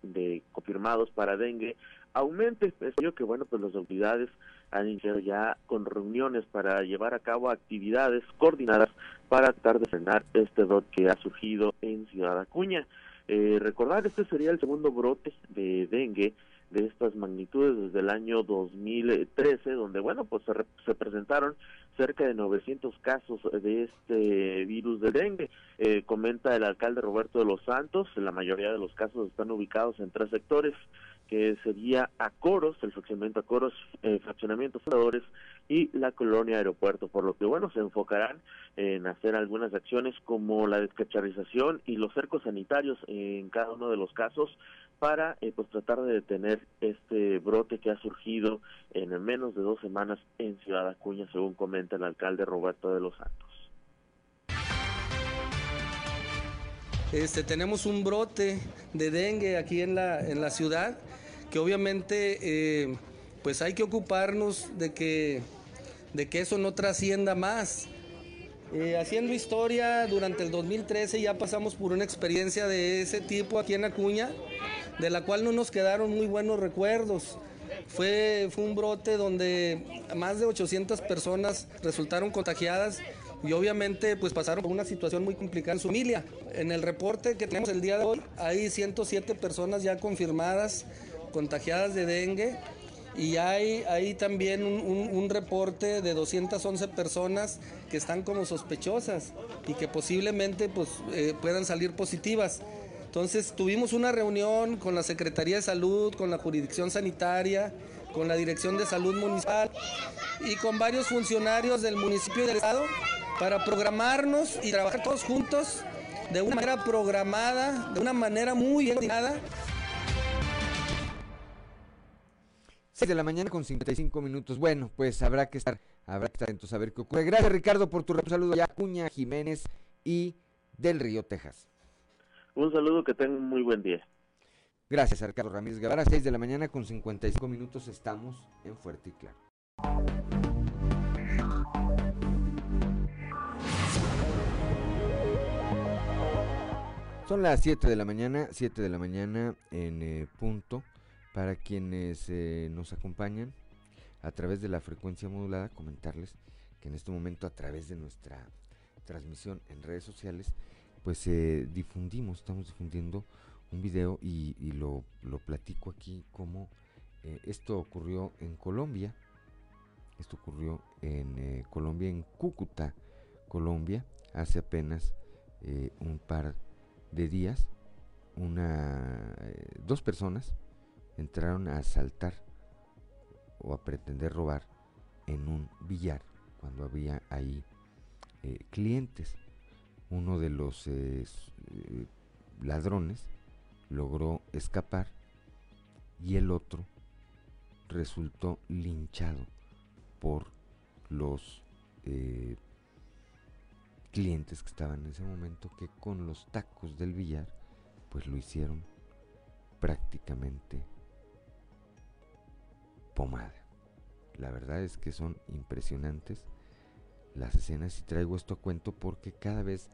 confirmados para dengue aumente es que bueno pues las autoridades han iniciado ya con reuniones para llevar a cabo actividades coordinadas para tratar de frenar este brote que ha surgido en Ciudad Acuña eh, recordar este sería el segundo brote de dengue de estas magnitudes desde el año 2013, donde, bueno, pues se, se presentaron cerca de 900 casos de este virus de dengue. Eh, comenta el alcalde Roberto de los Santos, la mayoría de los casos están ubicados en tres sectores, que sería Acoros, el fraccionamiento Acoros, eh, fraccionamiento fundadores y la colonia aeropuerto, por lo que bueno, se enfocarán en hacer algunas acciones como la descacharización y los cercos sanitarios en cada uno de los casos para eh, pues tratar de detener este brote que ha surgido en menos de dos semanas en Ciudad Acuña, según comenta el alcalde Roberto de los Santos. Este, tenemos un brote de dengue aquí en la, en la ciudad que obviamente eh, pues hay que ocuparnos de que, de que eso no trascienda más. Eh, haciendo historia, durante el 2013 ya pasamos por una experiencia de ese tipo aquí en Acuña, de la cual no nos quedaron muy buenos recuerdos. Fue, fue un brote donde más de 800 personas resultaron contagiadas y obviamente pues pasaron por una situación muy complicada en su familia. En el reporte que tenemos el día de hoy hay 107 personas ya confirmadas contagiadas de dengue y hay, hay también un, reporte de 211 personas que están como sospechosas y que posiblemente pues, eh, puedan salir positivas. Entonces tuvimos una reunión con la Secretaría de Salud, con la jurisdicción sanitaria, con la Dirección de Salud Municipal y con varios funcionarios del municipio y del estado para programarnos y trabajar todos juntos de una manera programada, de una manera muy bien coordinada 6 de la mañana con 55 minutos. Bueno, pues habrá que estar, habrá que estar atentos a ver qué ocurre. Gracias Ricardo por tu saludo ya Cuña, Jiménez y del Río, Texas. Un saludo, que tengan un muy buen día. Gracias, Ricardo Ramírez Guevara. 6 de la mañana con 55 minutos estamos en Fuerte y Claro. Son las 7 de la mañana, 7 de la mañana en eh, punto. Para quienes eh, nos acompañan a través de la frecuencia modulada, comentarles que en este momento a través de nuestra transmisión en redes sociales, pues eh, difundimos, estamos difundiendo un video y, lo, platico aquí como eh, esto ocurrió en Colombia, esto ocurrió en Colombia, en Cúcuta, Colombia, hace apenas un par de días, una, dos personas, entraron a asaltar o a pretender robar en un billar cuando había ahí eh, clientes. Uno de los eh, eh, ladrones logró escapar y el otro resultó linchado por los clientes que estaban en ese momento que con los tacos del billar pues lo hicieron prácticamente pomada. La verdad es que son impresionantes las escenas y traigo esto a cuento porque cada vez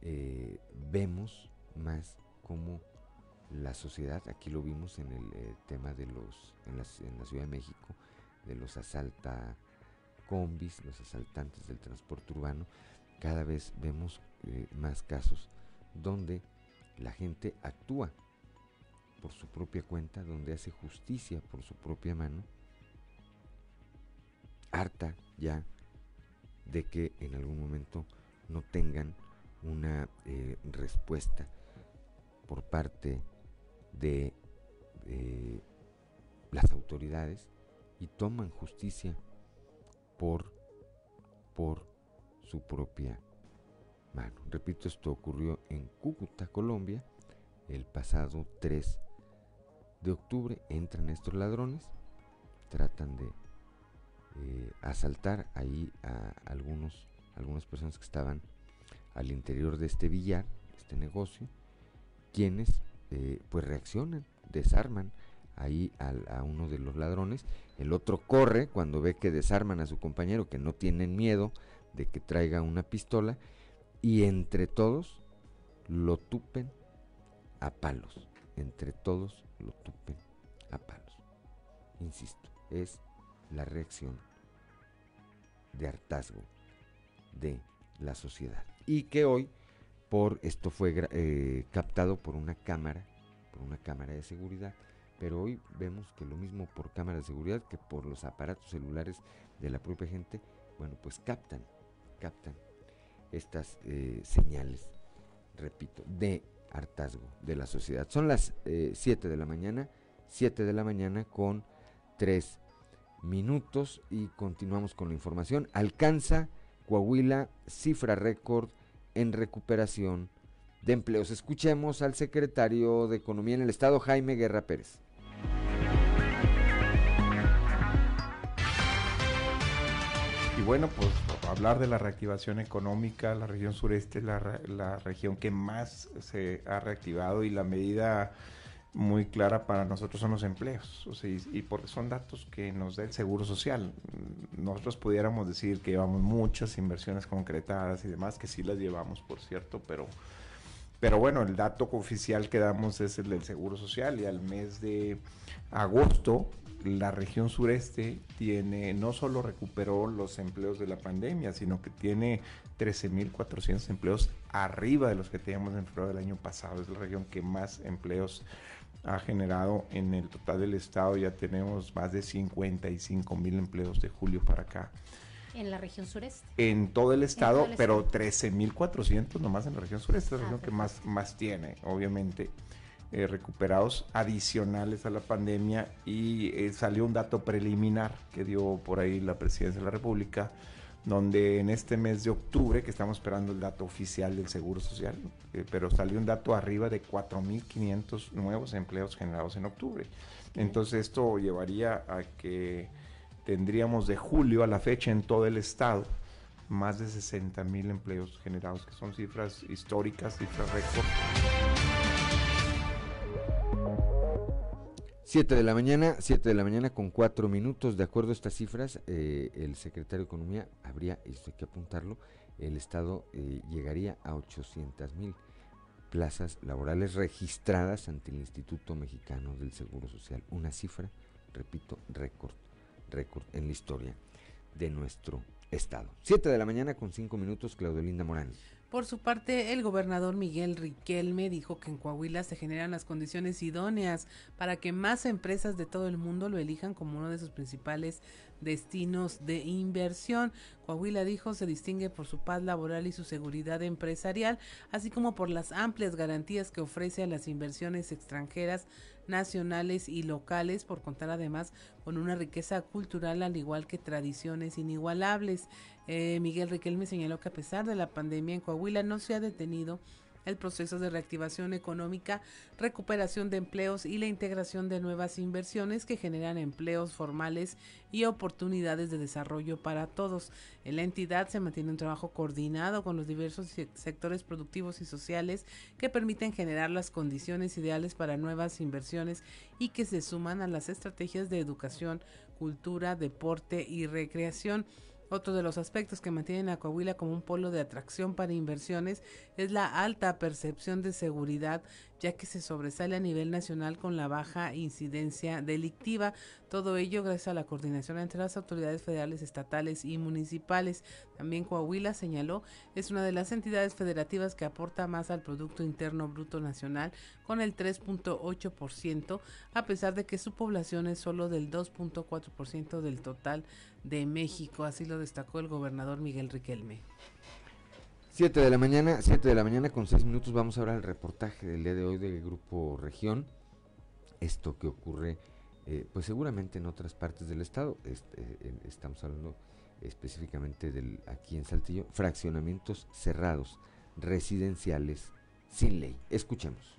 eh, vemos más como la sociedad, aquí lo vimos en el eh, tema de los, en, la Ciudad de México, de los asalta combis, los asaltantes del transporte urbano, cada vez vemos eh, más casos donde la gente actúa por su propia cuenta, donde hace justicia por su propia mano, harta ya de que en algún momento no tengan una eh, respuesta por parte de eh, las autoridades y toman justicia por, por su propia mano. Repito, esto ocurrió en Cúcuta, Colombia, el pasado 3 de octubre entran estos ladrones, tratan de eh, asaltar ahí a algunos, algunas personas que estaban al interior de este billar, este negocio, quienes eh, pues reaccionan, desarman ahí a uno de los ladrones, el otro corre cuando ve que desarman a su compañero, que no tienen miedo de que traiga una pistola, y entre todos lo tupen a palos, entre todos lo tupen a palos. Insisto, es la reacción de hartazgo de la sociedad. Y que hoy, por esto fue eh, captado por una cámara, por una cámara de seguridad, pero hoy vemos que lo mismo por cámara de seguridad que por los aparatos celulares de la propia gente, bueno, pues captan, captan estas eh, señales, repito, de hartazgo de la sociedad. Son las 7 eh, de la mañana, 7 de la mañana con 3 minutos y continuamos con la información. Alcanza Coahuila cifra récord en recuperación de empleos. Escuchemos al secretario de Economía en el Estado, Jaime Guerra Pérez. Y bueno, pues hablar de la reactivación económica, la región sureste es la, la, región que más se ha reactivado y la medida muy clara para nosotros son los empleos, y, porque son datos que nos da el Seguro Social. Nosotros pudiéramos decir que llevamos muchas inversiones concretadas y demás, que sí las llevamos, por cierto, pero, pero bueno, el dato oficial que damos es el del Seguro Social y al mes de agosto la región sureste tiene, no solo recuperó los empleos de la pandemia, sino que tiene 13.400 empleos arriba de los que teníamos en febrero del año pasado. Es la región que más empleos ha generado en el total del estado, ya tenemos más de 55 mil empleos de julio para acá. En la región sureste. En todo el estado, pero 13.400 nomás en la región sureste, es la ah, región que más, más tiene, obviamente, eh, recuperados adicionales a la pandemia. Y eh, salió un dato preliminar que dio por ahí la presidencia de la República, donde en este mes de octubre, que estamos esperando el dato oficial del Seguro Social, eh, pero salió un dato arriba de 4.500 nuevos empleos generados en octubre. Entonces esto llevaría a que tendríamos de julio a la fecha en todo el estado más de 60.000 empleos generados, que son cifras históricas, cifras récord. 7 de la mañana, 7 de la mañana con 4 minutos. De acuerdo a estas cifras, eh, el secretario de Economía habría, esto hay que apuntarlo, el Estado eh, llegaría a 800 mil plazas laborales registradas ante el Instituto Mexicano del Seguro Social. Una cifra, repito, récord, récord en la historia de nuestro Estado. 7 de la mañana con 5 minutos, Claudio Linda Morán. Por su parte, el gobernador Miguel Riquelme dijo que en Coahuila se generan las condiciones idóneas para que más empresas de todo el mundo lo elijan como uno de sus principales destinos de inversión. Coahuila dijo se distingue por su paz laboral y su seguridad empresarial, así como por las amplias garantías que ofrece a las inversiones extranjeras nacionales y locales, por contar además con una riqueza cultural al igual que tradiciones inigualables. Eh, Miguel Riquelme señaló que a pesar de la pandemia en Coahuila no se ha detenido el proceso de reactivación económica, recuperación de empleos y la integración de nuevas inversiones que generan empleos formales y oportunidades de desarrollo para todos. En la entidad se mantiene un trabajo coordinado con los diversos sectores productivos y sociales que permiten generar las condiciones ideales para nuevas inversiones y que se suman a las estrategias de educación, cultura, deporte y recreación. Otro de los aspectos que mantienen a Coahuila como un polo de atracción para inversiones es la alta percepción de seguridad, ya que se sobresale a nivel nacional con la baja incidencia delictiva. Todo ello gracias a la coordinación entre las autoridades federales, estatales y municipales. También Coahuila señaló es una de las entidades federativas que aporta más al Producto Interno Bruto Nacional con el 3.8%, a pesar de que su población es solo del 2.4% del total de México, así lo destacó el gobernador Miguel Riquelme. 7 de la mañana, 7 de la mañana con 6 minutos vamos a hablar el reportaje del día de hoy del Grupo Región. Esto que ocurre, eh, pues seguramente en otras partes del estado, este, estamos hablando específicamente del aquí en Saltillo, fraccionamientos cerrados, residenciales sin ley. Escuchemos.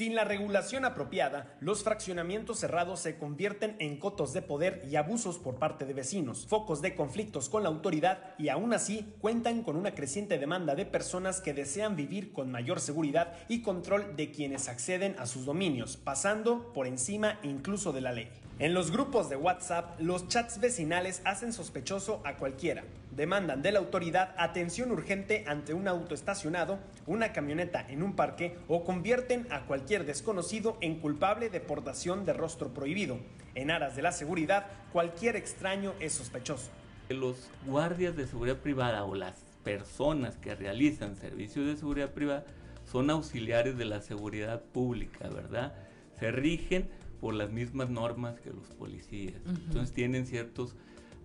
Sin la regulación apropiada, los fraccionamientos cerrados se convierten en cotos de poder y abusos por parte de vecinos, focos de conflictos con la autoridad y aún así cuentan con una creciente demanda de personas que desean vivir con mayor seguridad y control de quienes acceden a sus dominios, pasando por encima incluso de la ley. En los grupos de WhatsApp, los chats vecinales hacen sospechoso a cualquiera. Demandan de la autoridad atención urgente ante un auto estacionado, una camioneta en un parque o convierten a cualquier desconocido en culpable de portación de rostro prohibido. En aras de la seguridad, cualquier extraño es sospechoso. Los guardias de seguridad privada o las personas que realizan servicios de seguridad privada son auxiliares de la seguridad pública, ¿verdad? Se rigen por las mismas normas que los policías. Entonces tienen ciertas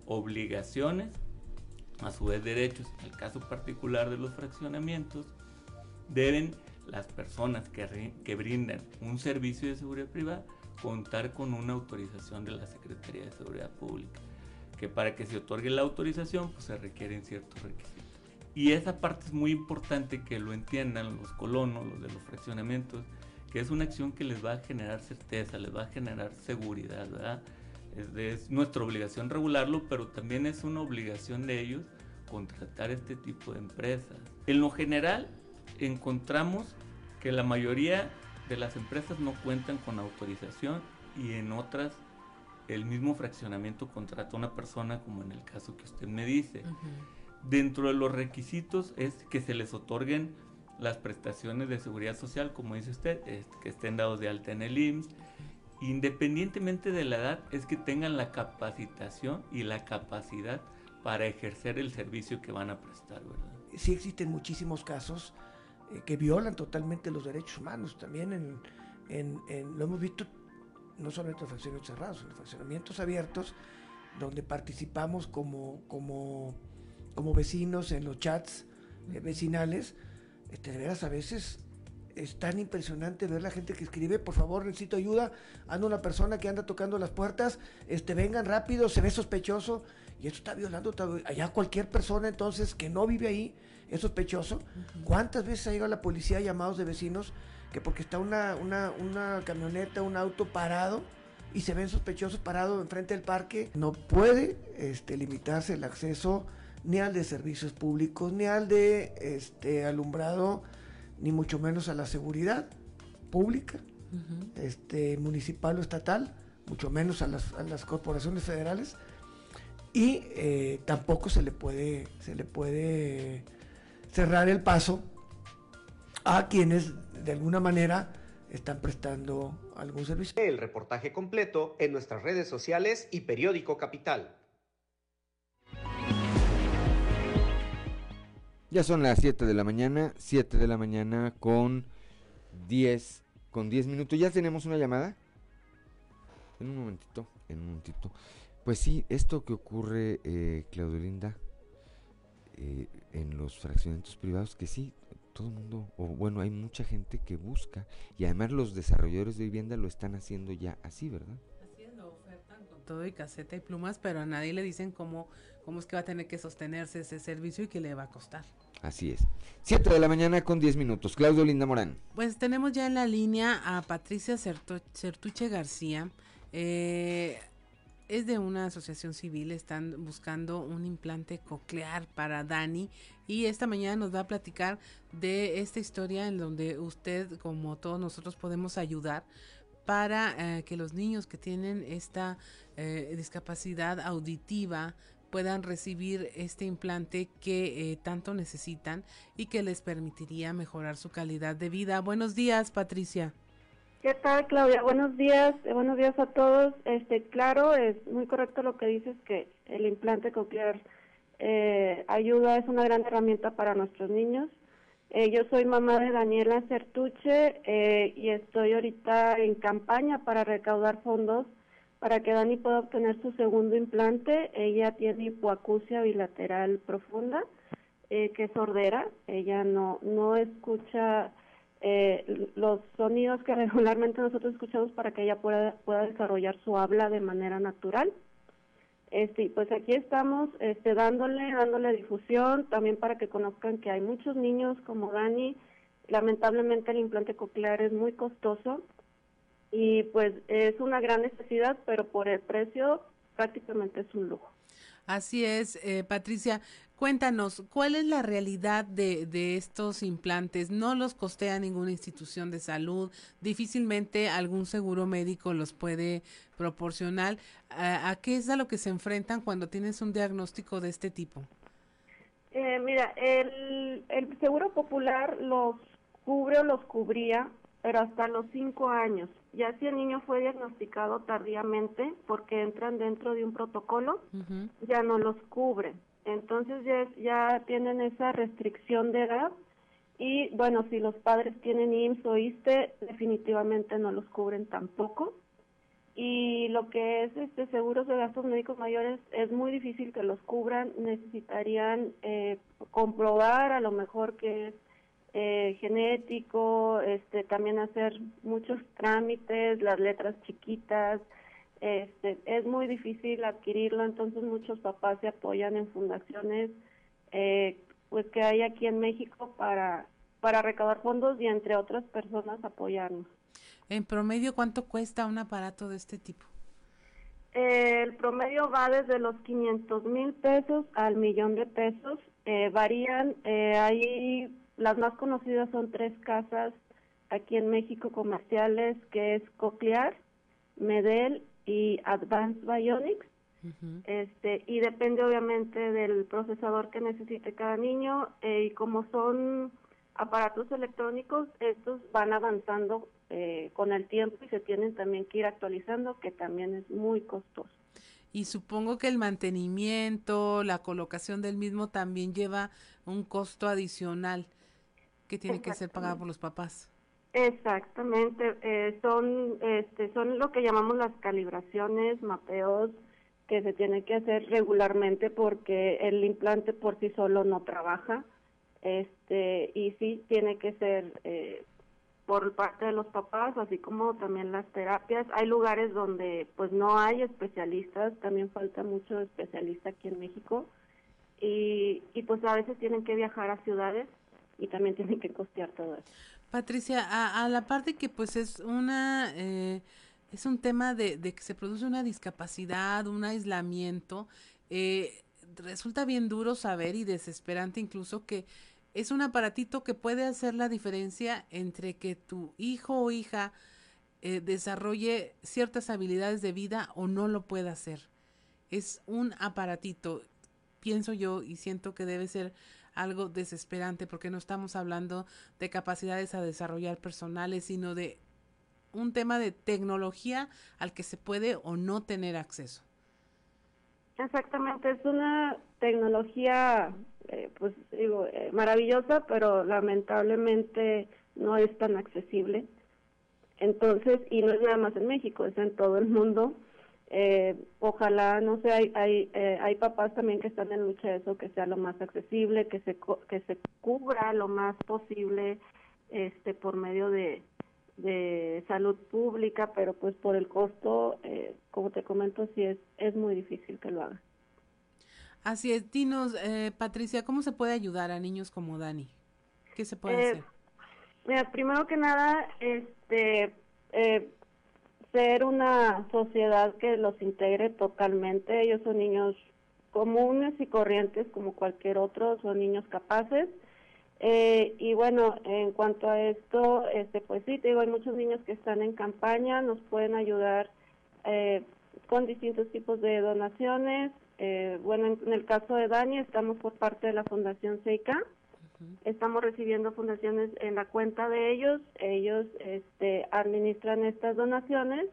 obligaciones, a su vez derechos. En el caso particular de los fraccionamientos, deben las personas que, que brindan un servicio de seguridad privada contar con una autorización de la Secretaría de Seguridad Pública, que para que se otorgue la autorización pues se requieren ciertos requisitos. Y esa parte es muy importante que lo entiendan los colonos, los de los fraccionamientos, que es una acción que les va a generar certeza, les va a generar seguridad, ¿verdad? Es, nuestra obligación regularlo, pero también es una obligación de ellos contratar este tipo de empresas. En lo general, encontramos que la mayoría de las empresas no cuentan con autorización y en otras el mismo fraccionamiento contrata a una persona, como en el caso que usted me dice. Dentro de los requisitos es que se les otorguen las prestaciones de seguridad social, como dice usted, que estén dados de alta en el IMSS, independientemente de la edad, es que tengan la capacitación y la capacidad para ejercer el servicio que van a prestar, ¿verdad? sí existen muchísimos casos eh, que violan totalmente los derechos humanos. También en, en, en, lo hemos visto no solamente en fraccionamientos cerrados, en fraccionamientos abiertos, donde participamos como, vecinos en los chats eh, vecinales. Este, de veras, a veces es tan impresionante ver la gente que escribe, por favor, necesito ayuda, anda una persona que anda tocando las puertas, este, vengan rápido, se ve sospechoso, y esto está violando allá cualquier persona entonces que no vive ahí, es sospechoso. ¿Cuántas veces ha llegado la policía llamados de vecinos que porque está una, una, una camioneta, un auto parado, y se ven sospechosos parados enfrente del parque, no puede este, limitarse el acceso ni al de servicios públicos, ni al de este, alumbrado ni mucho menos a la seguridad pública, este, municipal o estatal, mucho menos a las, a las corporaciones federales, y eh, tampoco se le puede, se le puede cerrar el paso a quienes de alguna manera están prestando algún servicio. El reportaje completo en nuestras redes sociales y periódico Capital. Ya son las 7 de la mañana, 7 de la mañana con 10, con 10 minutos. ¿Ya tenemos una llamada? En un momentito, en un momentito. Pues sí, esto que ocurre, eh, Claudio Linda, eh, en los fraccionamientos privados, que sí, todo el mundo, o bueno, hay mucha gente que busca, y además los desarrolladores de vivienda lo están haciendo ya así, ¿verdad? Haciendo ofertan con todo y caseta y plumas, pero a nadie le dicen cómo cómo es que va a tener que sostenerse ese servicio y qué le va a costar. Así es. 7 de la mañana con 10 minutos. Claudio Linda Morán. Pues tenemos ya en la línea a Patricia Certuche García. Eh, es de una asociación civil, están buscando un implante coclear para Dani y esta mañana nos va a platicar de esta historia en donde usted, como todos nosotros, podemos ayudar para eh, que los niños que tienen esta eh, discapacidad auditiva puedan recibir este implante que eh, tanto necesitan y que les permitiría mejorar su calidad de vida. Buenos días, Patricia. ¿Qué tal, Claudia? Buenos días, eh, buenos días a todos. Este, claro, es muy correcto lo que dices que el implante coclear eh, ayuda, es una gran herramienta para nuestros niños. yo soy mamá de Daniela Certuche y estoy ahorita en campaña para recaudar fondos para que Dani pueda obtener su segundo implante, ella tiene hipoacusia bilateral profunda, eh, que es sordera. Ella no, no escucha eh, los sonidos que regularmente nosotros escuchamos para que ella pueda, pueda desarrollar su habla de manera natural. Este, pues aquí estamos este, dándole, dándole difusión, también para que conozcan que hay muchos niños como Dani. Lamentablemente el implante coclear es muy costoso y pues es una gran necesidad, pero por el precio prácticamente es un lujo. Así es, eh, Patricia. Cuéntanos, ¿cuál es la realidad de, de, estos implantes? No los costea ninguna institución de salud, difícilmente algún seguro médico los puede proporcionar. ¿A, qué es a lo que se enfrentan cuando tienes un diagnóstico de este tipo? Eh, mira, el, el seguro popular los cubre o los cubría, pero hasta los cinco años. Ya si el niño fue diagnosticado tardíamente, porque entran dentro de un protocolo, ya no los cubre. Entonces ya, ya tienen esa restricción de edad y bueno, si los padres tienen IMSS o ISTE, definitivamente no los cubren tampoco. Y lo que es este seguros de gastos médicos mayores es muy difícil que los cubran, necesitarían eh, comprobar a lo mejor que es eh, genético, este, también hacer muchos trámites, las letras chiquitas, este, es muy difícil adquirirlo, entonces muchos papás se apoyan en fundaciones eh, pues que hay aquí en México para, para recaudar fondos y entre otras personas apoyarnos. En promedio, ¿cuánto cuesta un aparato de este tipo? el promedio va desde los 500 mil pesos al millón de pesos. Eh, varían, eh, hay las más conocidas son tres casas aquí en México comerciales, que es Coclear, Medel y Advanced Bionics. este, y depende obviamente del procesador que necesite cada niño eh, y como son aparatos electrónicos, estos van avanzando eh, con el tiempo y se tienen también que ir actualizando, que también es muy costoso. y supongo que el mantenimiento, la colocación del mismo también lleva un costo adicional que tiene que ser pagado por los papás. Exactamente, eh, son, este, son lo que llamamos las calibraciones, mapeos que se tienen que hacer regularmente porque el implante por sí solo no trabaja, este, y sí tiene que ser eh, por parte de los papás, así como también las terapias. Hay lugares donde pues no hay especialistas, también falta mucho especialista aquí en México, y, y pues a veces tienen que viajar a ciudades y también tienen que costear todo eso. Patricia, a, la parte que pues es una eh, es un tema de, que se produce una discapacidad, un aislamiento, eh, resulta bien duro saber y desesperante incluso que es un aparatito que puede hacer la diferencia entre que tu hijo o hija eh, desarrolle ciertas habilidades de vida o no lo pueda hacer. Es un aparatito, pienso yo, y siento que debe ser algo desesperante porque no estamos hablando de capacidades a desarrollar personales, sino de un tema de tecnología al que se puede o no tener acceso. Exactamente, es una tecnología, eh, pues digo, eh, maravillosa, pero lamentablemente no es tan accesible. Entonces, y no es nada más en México, es en todo el mundo. Eh, ojalá, no sé, hay, hay, eh, hay papás también que están en lucha de eso, que sea lo más accesible, que se, que se cubra lo más posible este por medio de, de salud pública, pero pues por el costo, eh, como te comento, sí es, es muy difícil que lo hagan. Así es, dinos, eh, Patricia, ¿cómo se puede ayudar a niños como Dani? ¿Qué se puede hacer? Mira, primero que nada, este, eh, ser una sociedad que los integre totalmente. Ellos son niños comunes y corrientes como cualquier otro, son niños capaces. Eh, y bueno, en cuanto a esto, este, pues sí, te digo, hay muchos niños que están en campaña, nos pueden ayudar eh, con distintos tipos de donaciones. Eh, bueno, en, el caso de Dani, estamos por parte de la Fundación Seika. Estamos recibiendo fundaciones en la cuenta de ellos, ellos este, administran estas donaciones.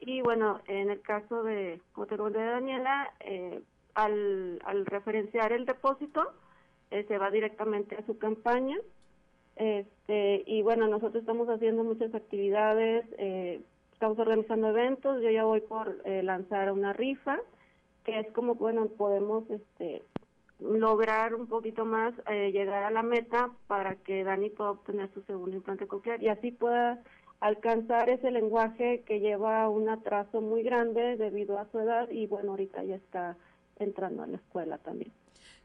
Y bueno, en el caso de, como de Daniela, eh, al, al referenciar el depósito, eh, se va directamente a su campaña. Este, y bueno, nosotros estamos haciendo muchas actividades, eh, estamos organizando eventos, yo ya voy por lanzar una rifa, que es como, bueno, podemos este, lograr un poquito más eh, llegar a la meta para que Dani pueda obtener su segundo implante coclear y así pueda alcanzar ese lenguaje que lleva un atraso muy grande debido a su edad y bueno, ahorita ya está entrando a la escuela también.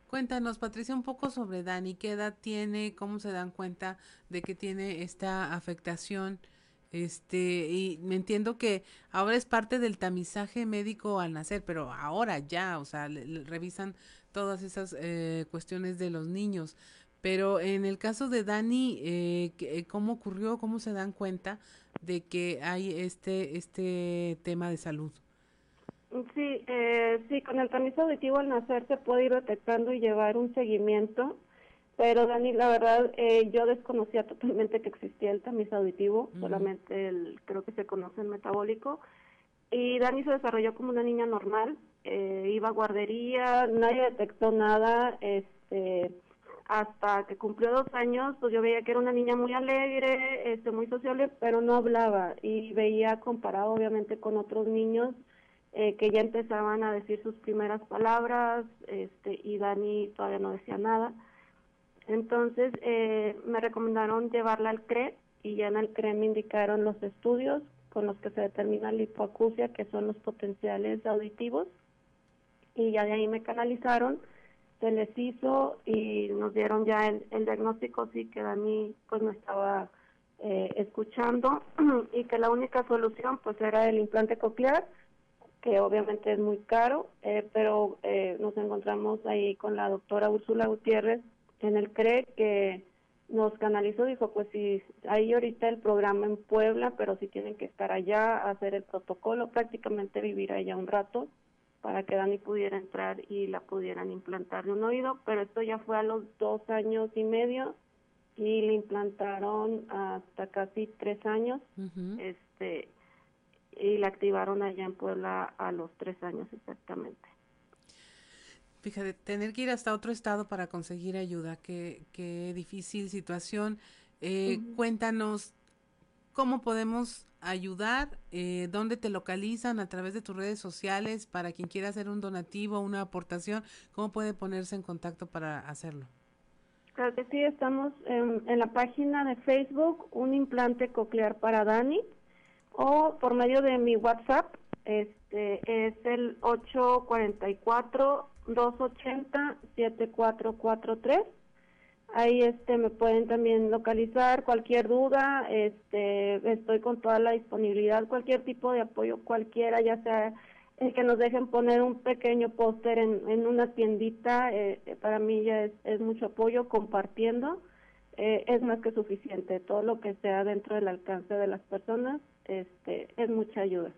Cuéntanos, Patricia, un poco sobre Dani, qué edad tiene, cómo se dan cuenta de que tiene esta afectación. Este, y me entiendo que ahora es parte del tamizaje médico al nacer, pero ahora ya, o sea, le revisan todas esas eh, cuestiones de los niños. Pero en el caso de Dani, eh, ¿cómo ocurrió? ¿Cómo se dan cuenta de que hay este, este tema de salud? Sí, eh, sí, con el tamiz auditivo al nacer se puede ir detectando y llevar un seguimiento, pero Dani, la verdad, eh, yo desconocía totalmente que existía el tamiz auditivo, solamente el, creo que se conoce el metabólico, y Dani se desarrolló como una niña normal, eh, iba a guardería, nadie detectó nada, este, hasta que cumplió dos años, pues yo veía que era una niña muy alegre, este, muy sociable, pero no hablaba. Y veía comparado obviamente con otros niños eh, que ya empezaban a decir sus primeras palabras, este, y Dani todavía no decía nada. Entonces eh, me recomendaron llevarla al CRE y ya en el CRE me indicaron los estudios con los que se determina la hipoacusia, que son los potenciales auditivos y ya de ahí me canalizaron, se les hizo y nos dieron ya el, diagnóstico, sí que Dani pues no estaba eh, escuchando y que la única solución pues era el implante coclear, que obviamente es muy caro, eh, pero eh, nos encontramos ahí con la doctora Úrsula Gutiérrez en el CRE que nos canalizó, dijo, pues si hay ahorita el programa en Puebla, pero si tienen que estar allá, hacer el protocolo, prácticamente vivir allá un rato para que Dani pudiera entrar y la pudieran implantar de un oído, pero esto ya fue a los dos años y medio y le implantaron hasta casi tres años. Este y la activaron allá en Puebla a los tres años exactamente. Fíjate, tener que ir hasta otro estado para conseguir ayuda, qué, qué difícil situación. Eh, Cuéntanos cómo podemos ayudar, eh, dónde te localizan a través de tus redes sociales para quien quiera hacer un donativo, una aportación, cómo puede ponerse en contacto para hacerlo. Claro que sí, estamos en, en la página de Facebook, un implante coclear para Dani, o por medio de mi WhatsApp, este es el 844 280-7443. Ahí este me pueden también localizar cualquier duda, este estoy con toda la disponibilidad, cualquier tipo de apoyo, cualquiera, ya sea el que nos dejen poner un pequeño póster en, en una tiendita, eh, para mí ya es, es mucho apoyo compartiendo, eh, es más que suficiente. Todo lo que sea dentro del alcance de las personas, este, es mucha ayuda.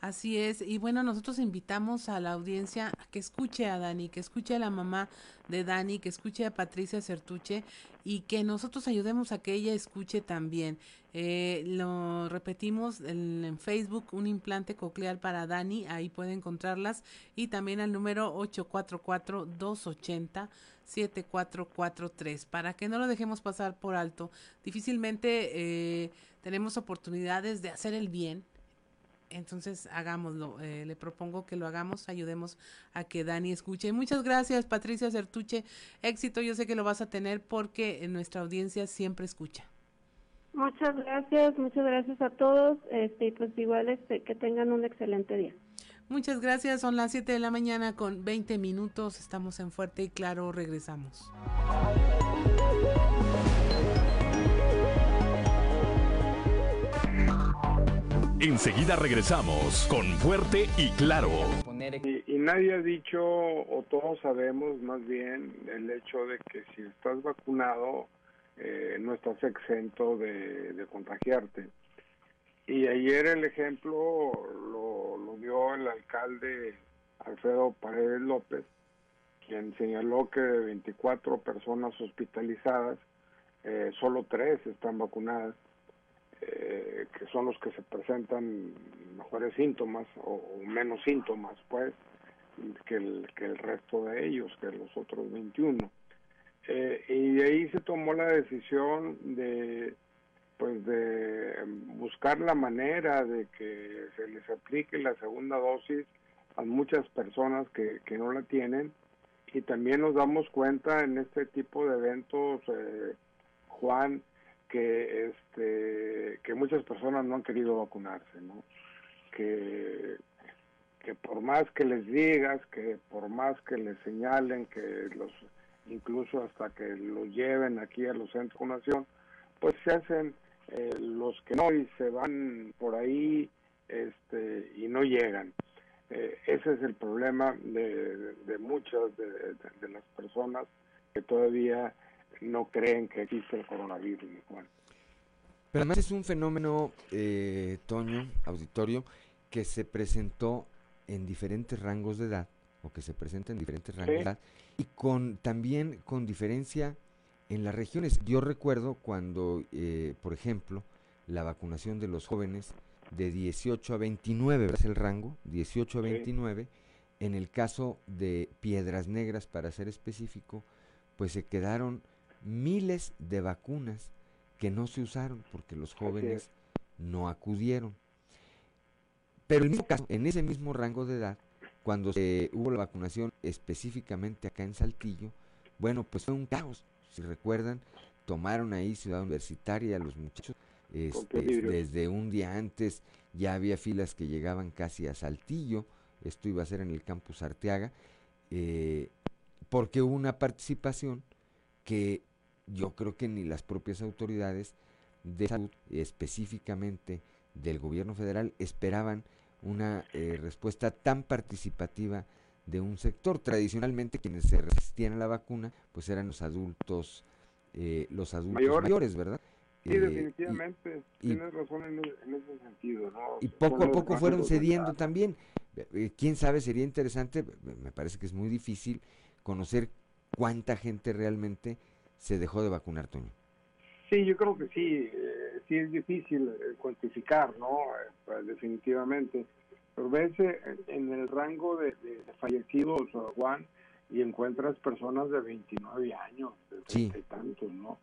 Así es, y bueno, nosotros invitamos a la audiencia a que escuche a Dani, que escuche a la mamá de Dani, que escuche a Patricia Certuche y que nosotros ayudemos a que ella escuche también. Eh, lo repetimos en, Facebook, un implante coclear para Dani, ahí puede encontrarlas, y también al número 844-280-7443, para que no lo dejemos pasar por alto. Difícilmente eh, tenemos oportunidades de hacer el bien entonces hagámoslo, eh, le propongo que lo hagamos, ayudemos a que Dani escuche. Muchas gracias Patricia Certuche, éxito, yo sé que lo vas a tener porque en nuestra audiencia siempre escucha. Muchas gracias, muchas gracias a todos, este, pues igual este, que tengan un excelente día. Muchas gracias, son las 7 de la mañana con 20 minutos, estamos en Fuerte y Claro, regresamos. Enseguida regresamos con Fuerte y Claro. Y, y, nadie ha dicho, o todos sabemos más bien, el hecho de que si estás vacunado eh, no estás exento de, de, contagiarte. Y ayer el ejemplo lo, lo dio el alcalde Alfredo Paredes López, quien señaló que de 24 personas hospitalizadas, eh, solo tres están vacunadas eh, que son los que se presentan mejores síntomas o, menos síntomas, pues, que el, que el resto de ellos, que los otros 21. Eh, y de ahí se tomó la decisión de pues de buscar la manera de que se les aplique la segunda dosis a muchas personas que, que no la tienen y también nos damos cuenta en este tipo de eventos eh, Juan que este que muchas personas no han querido vacunarse, ¿no? Que que por más que les digas, que por más que les señalen, que los incluso hasta que los lleven aquí a los centros de vacunación, pues se hacen eh, los que no y se van por ahí este y no llegan. Eh, ese es el problema de, de muchas de, de las personas que todavía no creen que existe el coronavirus. Pero además es un fenómeno, eh, Toño, auditorio, que se presentó en diferentes rangos de edad, o que se presenta en diferentes rangos de edad, y con también con diferencia en las regiones. Yo recuerdo cuando, eh, por ejemplo, la vacunación de los jóvenes de 18 a 29, ¿verdad? Es el rango, 18 a 29. Sí. En el caso de Piedras Negras, para ser específico, pues se quedaron miles de vacunas que no se usaron porque los jóvenes no acudieron. Pero en, caso, en ese mismo rango de edad, cuando se hubo la vacunación específicamente acá en Saltillo, bueno, pues fue un caos. Si recuerdan, tomaron ahí Ciudad Universitaria a los muchachos. Este, desde un día antes ya había filas que llegaban casi a Saltillo. Esto iba a ser en el campus Arteaga. Eh, porque hubo una participación que yo creo que ni las propias autoridades de salud, específicamente del gobierno federal, esperaban una eh, respuesta tan participativa de un sector. Tradicionalmente quienes se resistían a la vacuna, pues eran los adultos, eh, los adultos Mayor. mayores, ¿verdad? Sí, eh, definitivamente, y, tienes razón en, en, ese sentido. ¿no? Y poco a poco fueron cediendo también. Quién sabe, sería interesante, me parece que es muy difícil conocer cuánta gente realmente se dejó de vacunar, Toño. Sí, yo creo que sí, eh, sí es difícil eh, cuantificar, ¿no? Eh, pues, definitivamente. Pero ves en el rango de, de- de fallecidos, Juan, y encuentras personas de 29 años, de Sí. 30 y tantos, ¿no?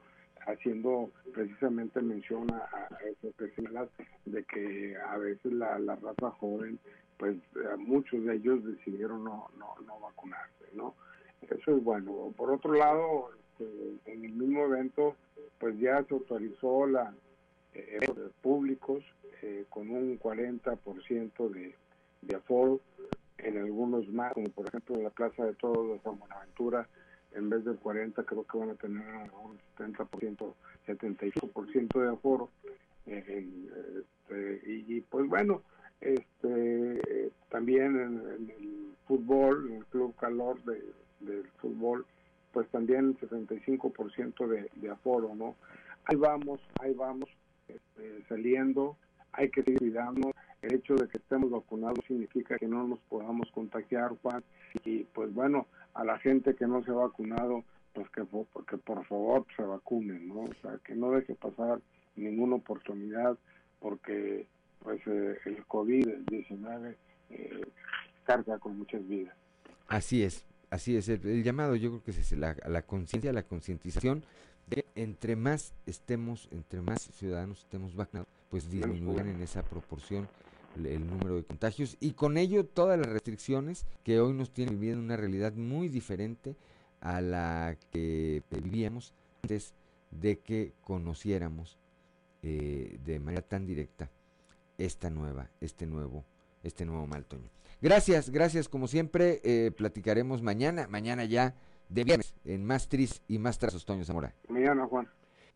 Haciendo precisamente mención a, a que señalas, de que a veces la, la raza joven, pues muchos de ellos decidieron no, no, no vacunarse, ¿no? Eso es bueno. Por otro lado, este, en el mismo evento, pues ya se autorizó la eh, eventos públicos eh, con un 40% de, de aforo, en algunos más, como por ejemplo en la Plaza de Toros de San Buenaventura, en vez del 40 creo que van a tener un 70%, 75% de aforo. eh, este, y, pues bueno, este eh, también en, en el fútbol, en el Club Calor de, del fútbol, pues también el 75% de, de aforo, ¿no? Ahí vamos, ahí vamos este, saliendo, hay que seguir cuidando. El hecho de que estemos vacunados significa que no nos podamos contagiar, Juan. Y pues bueno, a la gente que no se ha vacunado, pues que, que por favor se vacunen, ¿no? O sea, que no deje pasar ninguna oportunidad porque pues eh, el COVID-19 eh, carga con muchas vidas. Así es, así es. El, el llamado yo creo que es ese, la, conciencia, la concientización de entre más estemos, entre más ciudadanos estemos vacunados, pues disminuirán en esa proporción el, el número de contagios y con ello todas las restricciones que hoy nos tienen viviendo una realidad muy diferente a la que vivíamos antes de que conociéramos eh, de manera tan directa esta nueva, este nuevo, este nuevo mal Toño. Gracias, gracias como siempre. eh, platicaremos mañana, mañana ya de viernes en más tris y más trazos Toño Zamora. Mañana, Juan.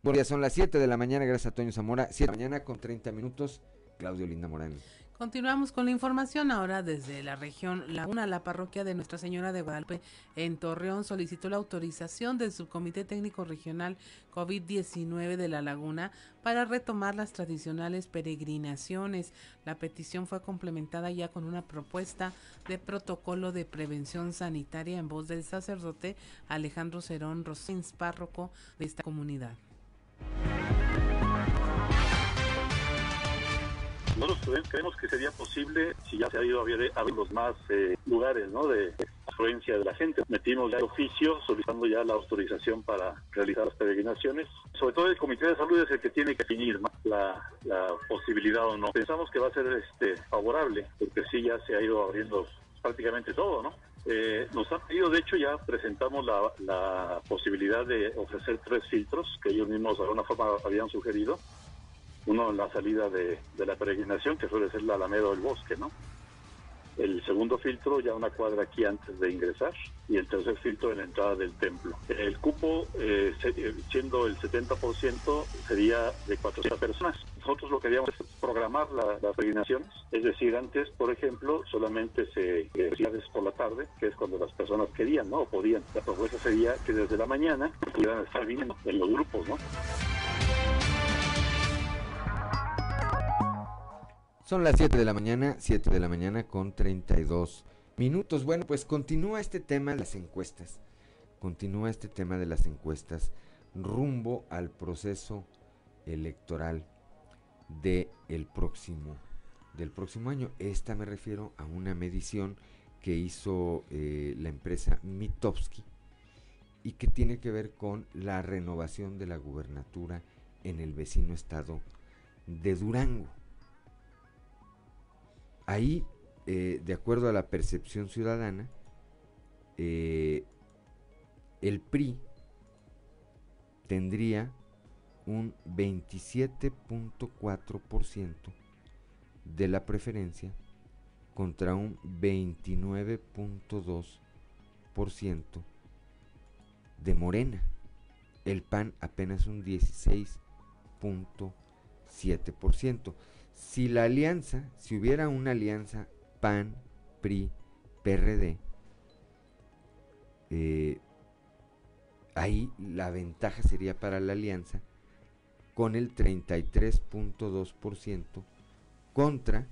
Bueno, ya son las 7 de la mañana, gracias a Toño Zamora. 7 de la mañana con 30 minutos, Claudio Linda Morán. Continuamos con la información ahora desde la región Laguna. La parroquia de Nuestra Señora de Guadalupe en Torreón solicitó la autorización del Subcomité Técnico Regional COVID-19 de la Laguna para retomar las tradicionales peregrinaciones. La petición fue complementada ya con una propuesta de protocolo de prevención sanitaria en voz del sacerdote Alejandro Cerón Rosins, párroco de esta comunidad. Nosotros creemos que sería posible si ya se ha ido a los más eh, lugares ¿no? de afluencia de la gente. Metimos ya el oficio solicitando ya la autorización para realizar las peregrinaciones. Sobre todo el Comité de Salud es el que tiene que definir ¿no? la, la posibilidad o no. Pensamos que va a ser este favorable porque sí ya se ha ido abriendo prácticamente todo, ¿no? Eh, nos han pedido, de hecho, ya presentamos la, la posibilidad de ofrecer tres filtros que ellos mismos de alguna forma habían sugerido uno en la salida de, la peregrinación, que suele ser la Alameda del Bosque, ¿no? El segundo filtro ya una cuadra aquí antes de ingresar y el tercer filtro en la entrada del templo. El cupo, eh, eh, siendo el 70%, sería de 400 personas. Nosotros lo que queríamos es programar la- las peregrinaciones, es decir, antes, por ejemplo, solamente se eh, hacía veces por la tarde, que es cuando las personas querían, ¿no? O podían. La propuesta sería que desde la mañana a estar viniendo en los grupos, ¿no? Son las 7 de la mañana, 7 de la mañana con 32 minutos. Bueno, pues continúa este tema de las encuestas. Continúa este tema de las encuestas rumbo al proceso electoral próximo del próximo año. Esta me refiero a una medición que hizo eh, la empresa Mitowski y que tiene que ver con la renovación de la gubernatura en el vecino estado de Durango. Ahí, eh, de acuerdo a la percepción ciudadana, eh, el PRI tendría un 27.4% de la preferencia contra un 29.2% de Morena. El PAN apenas un 16.7%. Si la alianza, si hubiera una alianza PAN, PRI, PRD, eh, ahí la ventaja sería para la alianza con el 33.2% contra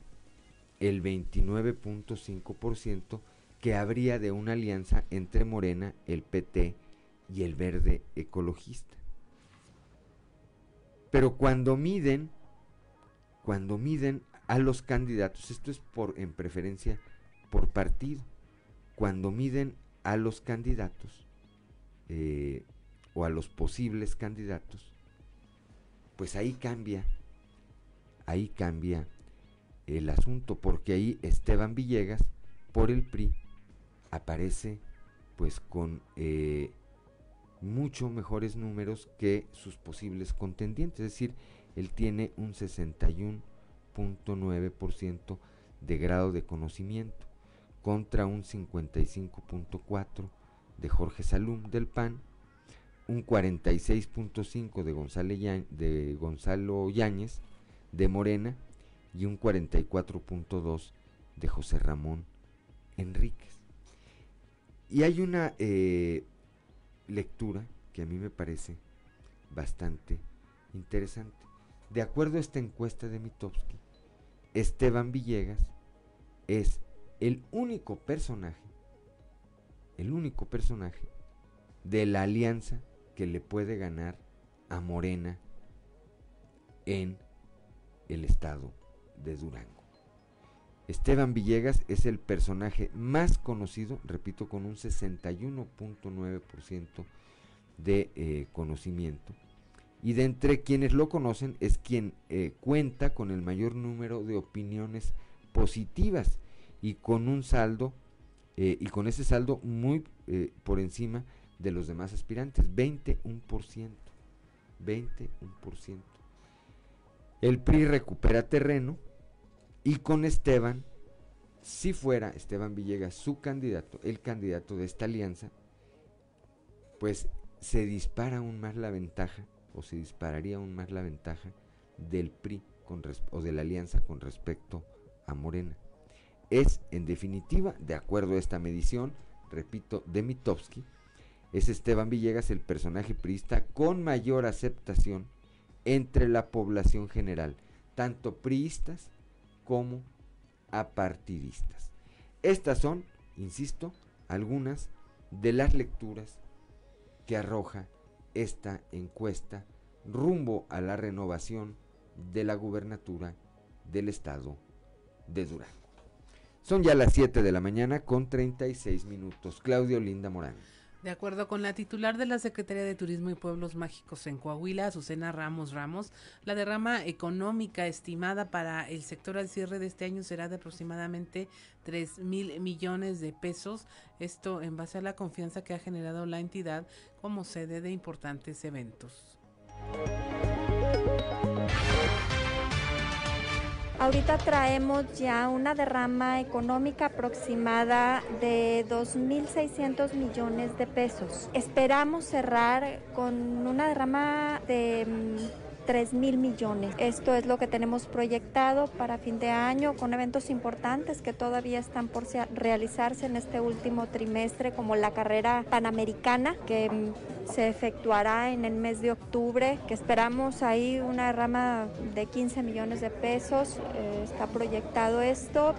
el 29.5% que habría de una alianza entre Morena, el PT y el Verde Ecologista. Pero cuando miden, cuando miden a los candidatos, esto es por en preferencia por partido, cuando miden a los candidatos eh, o a los posibles candidatos, pues ahí cambia, ahí cambia el asunto, porque ahí Esteban Villegas, por el PRI, aparece pues con eh, mucho mejores números que sus posibles contendientes, es decir, él tiene un 61.9% de grado de conocimiento contra un 55.4% de Jorge Salum del PAN, un 46.5% de, de Gonzalo Yáñez de Morena y un 44.2% de José Ramón Enríquez. Y hay una eh, lectura que a mí me parece bastante interesante. De acuerdo a esta encuesta de Mitowski, Esteban Villegas es el único personaje, el único personaje de la alianza que le puede ganar a Morena en el estado de Durango. Esteban Villegas es el personaje más conocido, repito, con un 61.9% de eh, conocimiento. Y de entre quienes lo conocen es quien eh, cuenta con el mayor número de opiniones positivas y con un saldo, eh, y con ese saldo muy por encima de los demás aspirantes, 21%. 21%. El PRI recupera terreno y con Esteban, si fuera Esteban Villegas su candidato, el candidato de esta alianza, pues se dispara aún más la ventaja, o se dispararía aún más la ventaja del PRI con o de la alianza con respecto a Morena. Es, en definitiva, de acuerdo a esta medición, repito, de Mitowski, es Esteban Villegas el personaje priista con mayor aceptación entre la población general, tanto priistas como apartidistas. Estas son, insisto, algunas de las lecturas que arroja esta encuesta rumbo a la renovación de la gubernatura del estado de Durango. Son ya las 7 de la mañana con 36 minutos. Claudio Linda Morán. De acuerdo con la titular de la Secretaría de Turismo y Pueblos Mágicos en Coahuila, Azucena Ramos Ramos, la derrama económica estimada para el sector al cierre de este año será de aproximadamente 3 mil millones de pesos. Esto en base a la confianza que ha generado la entidad como sede de importantes eventos. Ahorita traemos ya una derrama económica aproximada de 2.600 millones de pesos. Esperamos cerrar con una derrama de 3 mm, mil millones. Esto es lo que tenemos proyectado para fin de año con eventos importantes que todavía están por realizarse en este último trimestre como la carrera panamericana que mm, se efectuará en el mes de octubre, que esperamos ahí una rama de 15 millones de pesos. Eh, está proyectado esto,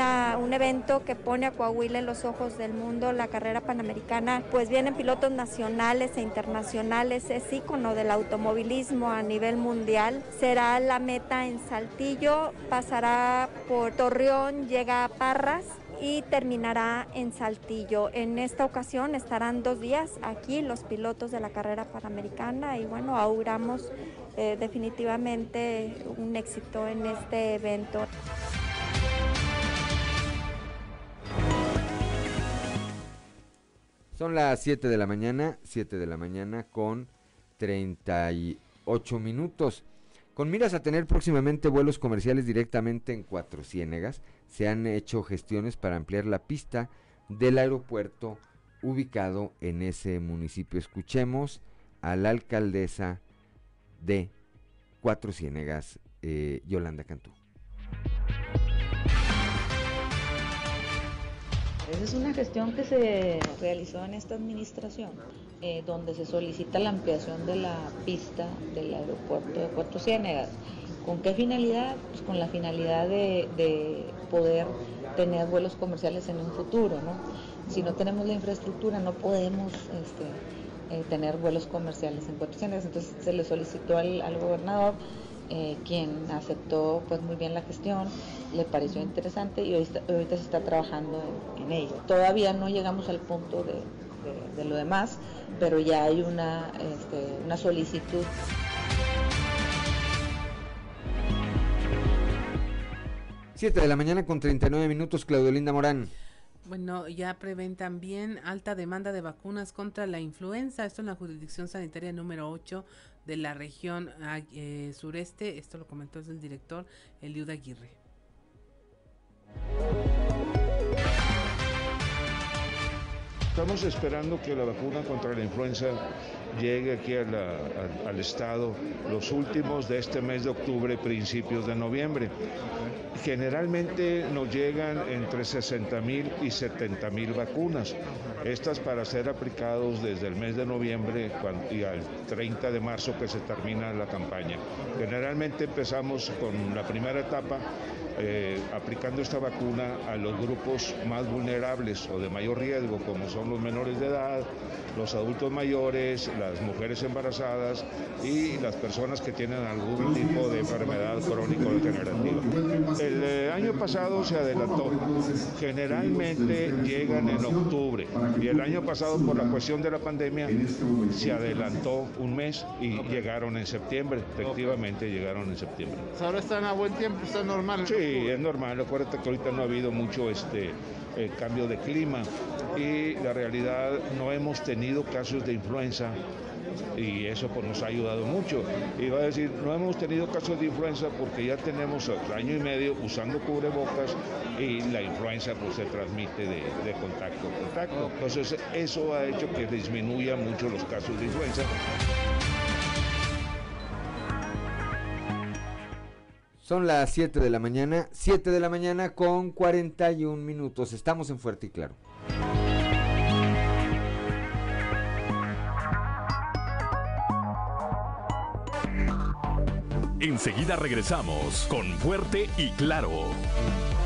un evento que pone a Coahuila en los ojos del mundo, la carrera panamericana, pues vienen pilotos nacionales e internacionales, es ícono del automovilismo a nivel mundial. Será la meta en Saltillo, pasará por Torreón, llega a Parras y terminará en Saltillo. En esta ocasión estarán dos días aquí los pilotos de la carrera panamericana y bueno, auguramos eh, definitivamente un éxito en este evento. Son las 7 de la mañana, 7 de la mañana con 38 minutos. Con miras a tener próximamente vuelos comerciales directamente en Cuatro Ciénegas, se han hecho gestiones para ampliar la pista del aeropuerto ubicado en ese municipio. Escuchemos a la alcaldesa de Cuatro Ciénegas, eh, Yolanda Cantú. Esa es una gestión que se realizó en esta administración, eh, donde se solicita la ampliación de la pista del aeropuerto de Cuatro Ciénegas. ¿Con qué finalidad? Pues con la finalidad de, poder tener vuelos comerciales en un futuro, ¿no? Si no tenemos la infraestructura no podemos este, eh, tener vuelos comerciales en Cuatro Ciénegas. Entonces se le solicitó al, al gobernador, eh, quien aceptó pues muy bien la gestión, le pareció interesante y ahorita, ahorita se está trabajando en, en ello. Todavía no llegamos al punto de, de, de lo demás, pero ya hay una, este, una solicitud. Siete de la mañana con 39 minutos, Claudio Linda Morán. Bueno, ya prevén también alta demanda de vacunas contra la influenza. Esto en la jurisdicción sanitaria número 8 de la región ah, eh, sureste. Esto lo comentó el director Eliud Aguirre. Estamos esperando que la vacuna contra la influenza llegue aquí al estado los últimos de este mes de octubre, principios de noviembre. Generalmente nos llegan entre 60 mil y 70 mil vacunas. Estas para ser aplicados desde el mes de noviembre y al 30 de marzo que se termina la campaña. Generalmente empezamos con la primera etapa eh, aplicando esta vacuna a los grupos más vulnerables o de mayor riesgo, como son los menores de edad, los adultos mayores, las mujeres embarazadas y las personas que tienen algún tipo de enfermedad crónico-degenerativa. El eh, año pasado se adelantó, generalmente llegan en octubre y el año pasado por la cuestión de la pandemia se adelantó un mes y llegaron en septiembre, efectivamente llegaron en septiembre. Ahora están a buen tiempo, está normal. Sí, es normal. Acuérdate que ahorita no ha habido mucho este eh, cambio de clima y la realidad no hemos tenido casos de influenza y eso pues nos ha ayudado mucho. Y va a decir, no hemos tenido casos de influenza porque ya tenemos año y medio usando cubrebocas y la influenza pues se transmite de, de contacto a contacto. Entonces eso ha hecho que disminuya mucho los casos de influenza. Son las 7 de la mañana, 7 de la mañana con 41 minutos. Estamos en Fuerte y Claro. Enseguida regresamos con Fuerte y Claro.